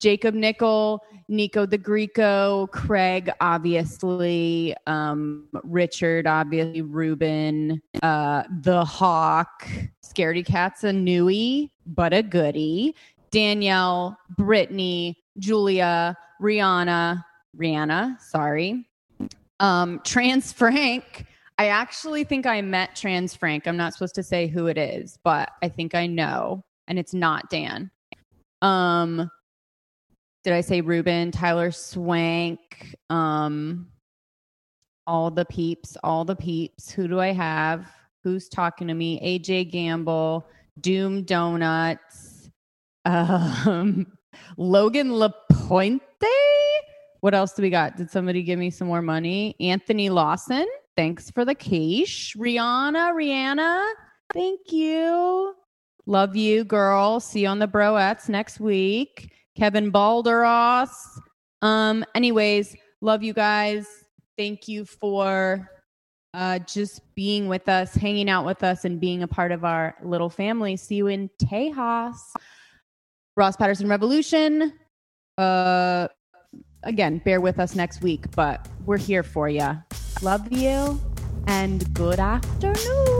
Jacob Nickel, Nico the Greco, Craig, obviously, um, Richard, obviously, Ruben, uh, the Hawk, Scaredy Cat's a newie, but a goodie. Danielle, Brittany, Julia, Rihanna, Rihanna, sorry. Um, Trans Frank. I actually think I met Trans Frank. I'm not supposed to say who it is, but I think I know, and it's not Dan. Um, did I say Ruben, Tyler Swank, um, all the peeps, all the peeps. Who do I have? Who's talking to me? AJ Gamble, Doom Donuts, um, Logan Lapointe. What else do we got? Did somebody give me some more money? Anthony Lawson. Thanks for the quiche. Rihanna, Rihanna. Thank you. Love you, girl. See you on the broettes next week. Kevin Balderos. Um, anyways, love you guys. Thank you for uh, just being with us, hanging out with us, and being a part of our little family. See you in Tejas. Ross Patterson Revolution. Uh, again, bear with us next week, but we're here for you. Love you and good afternoon.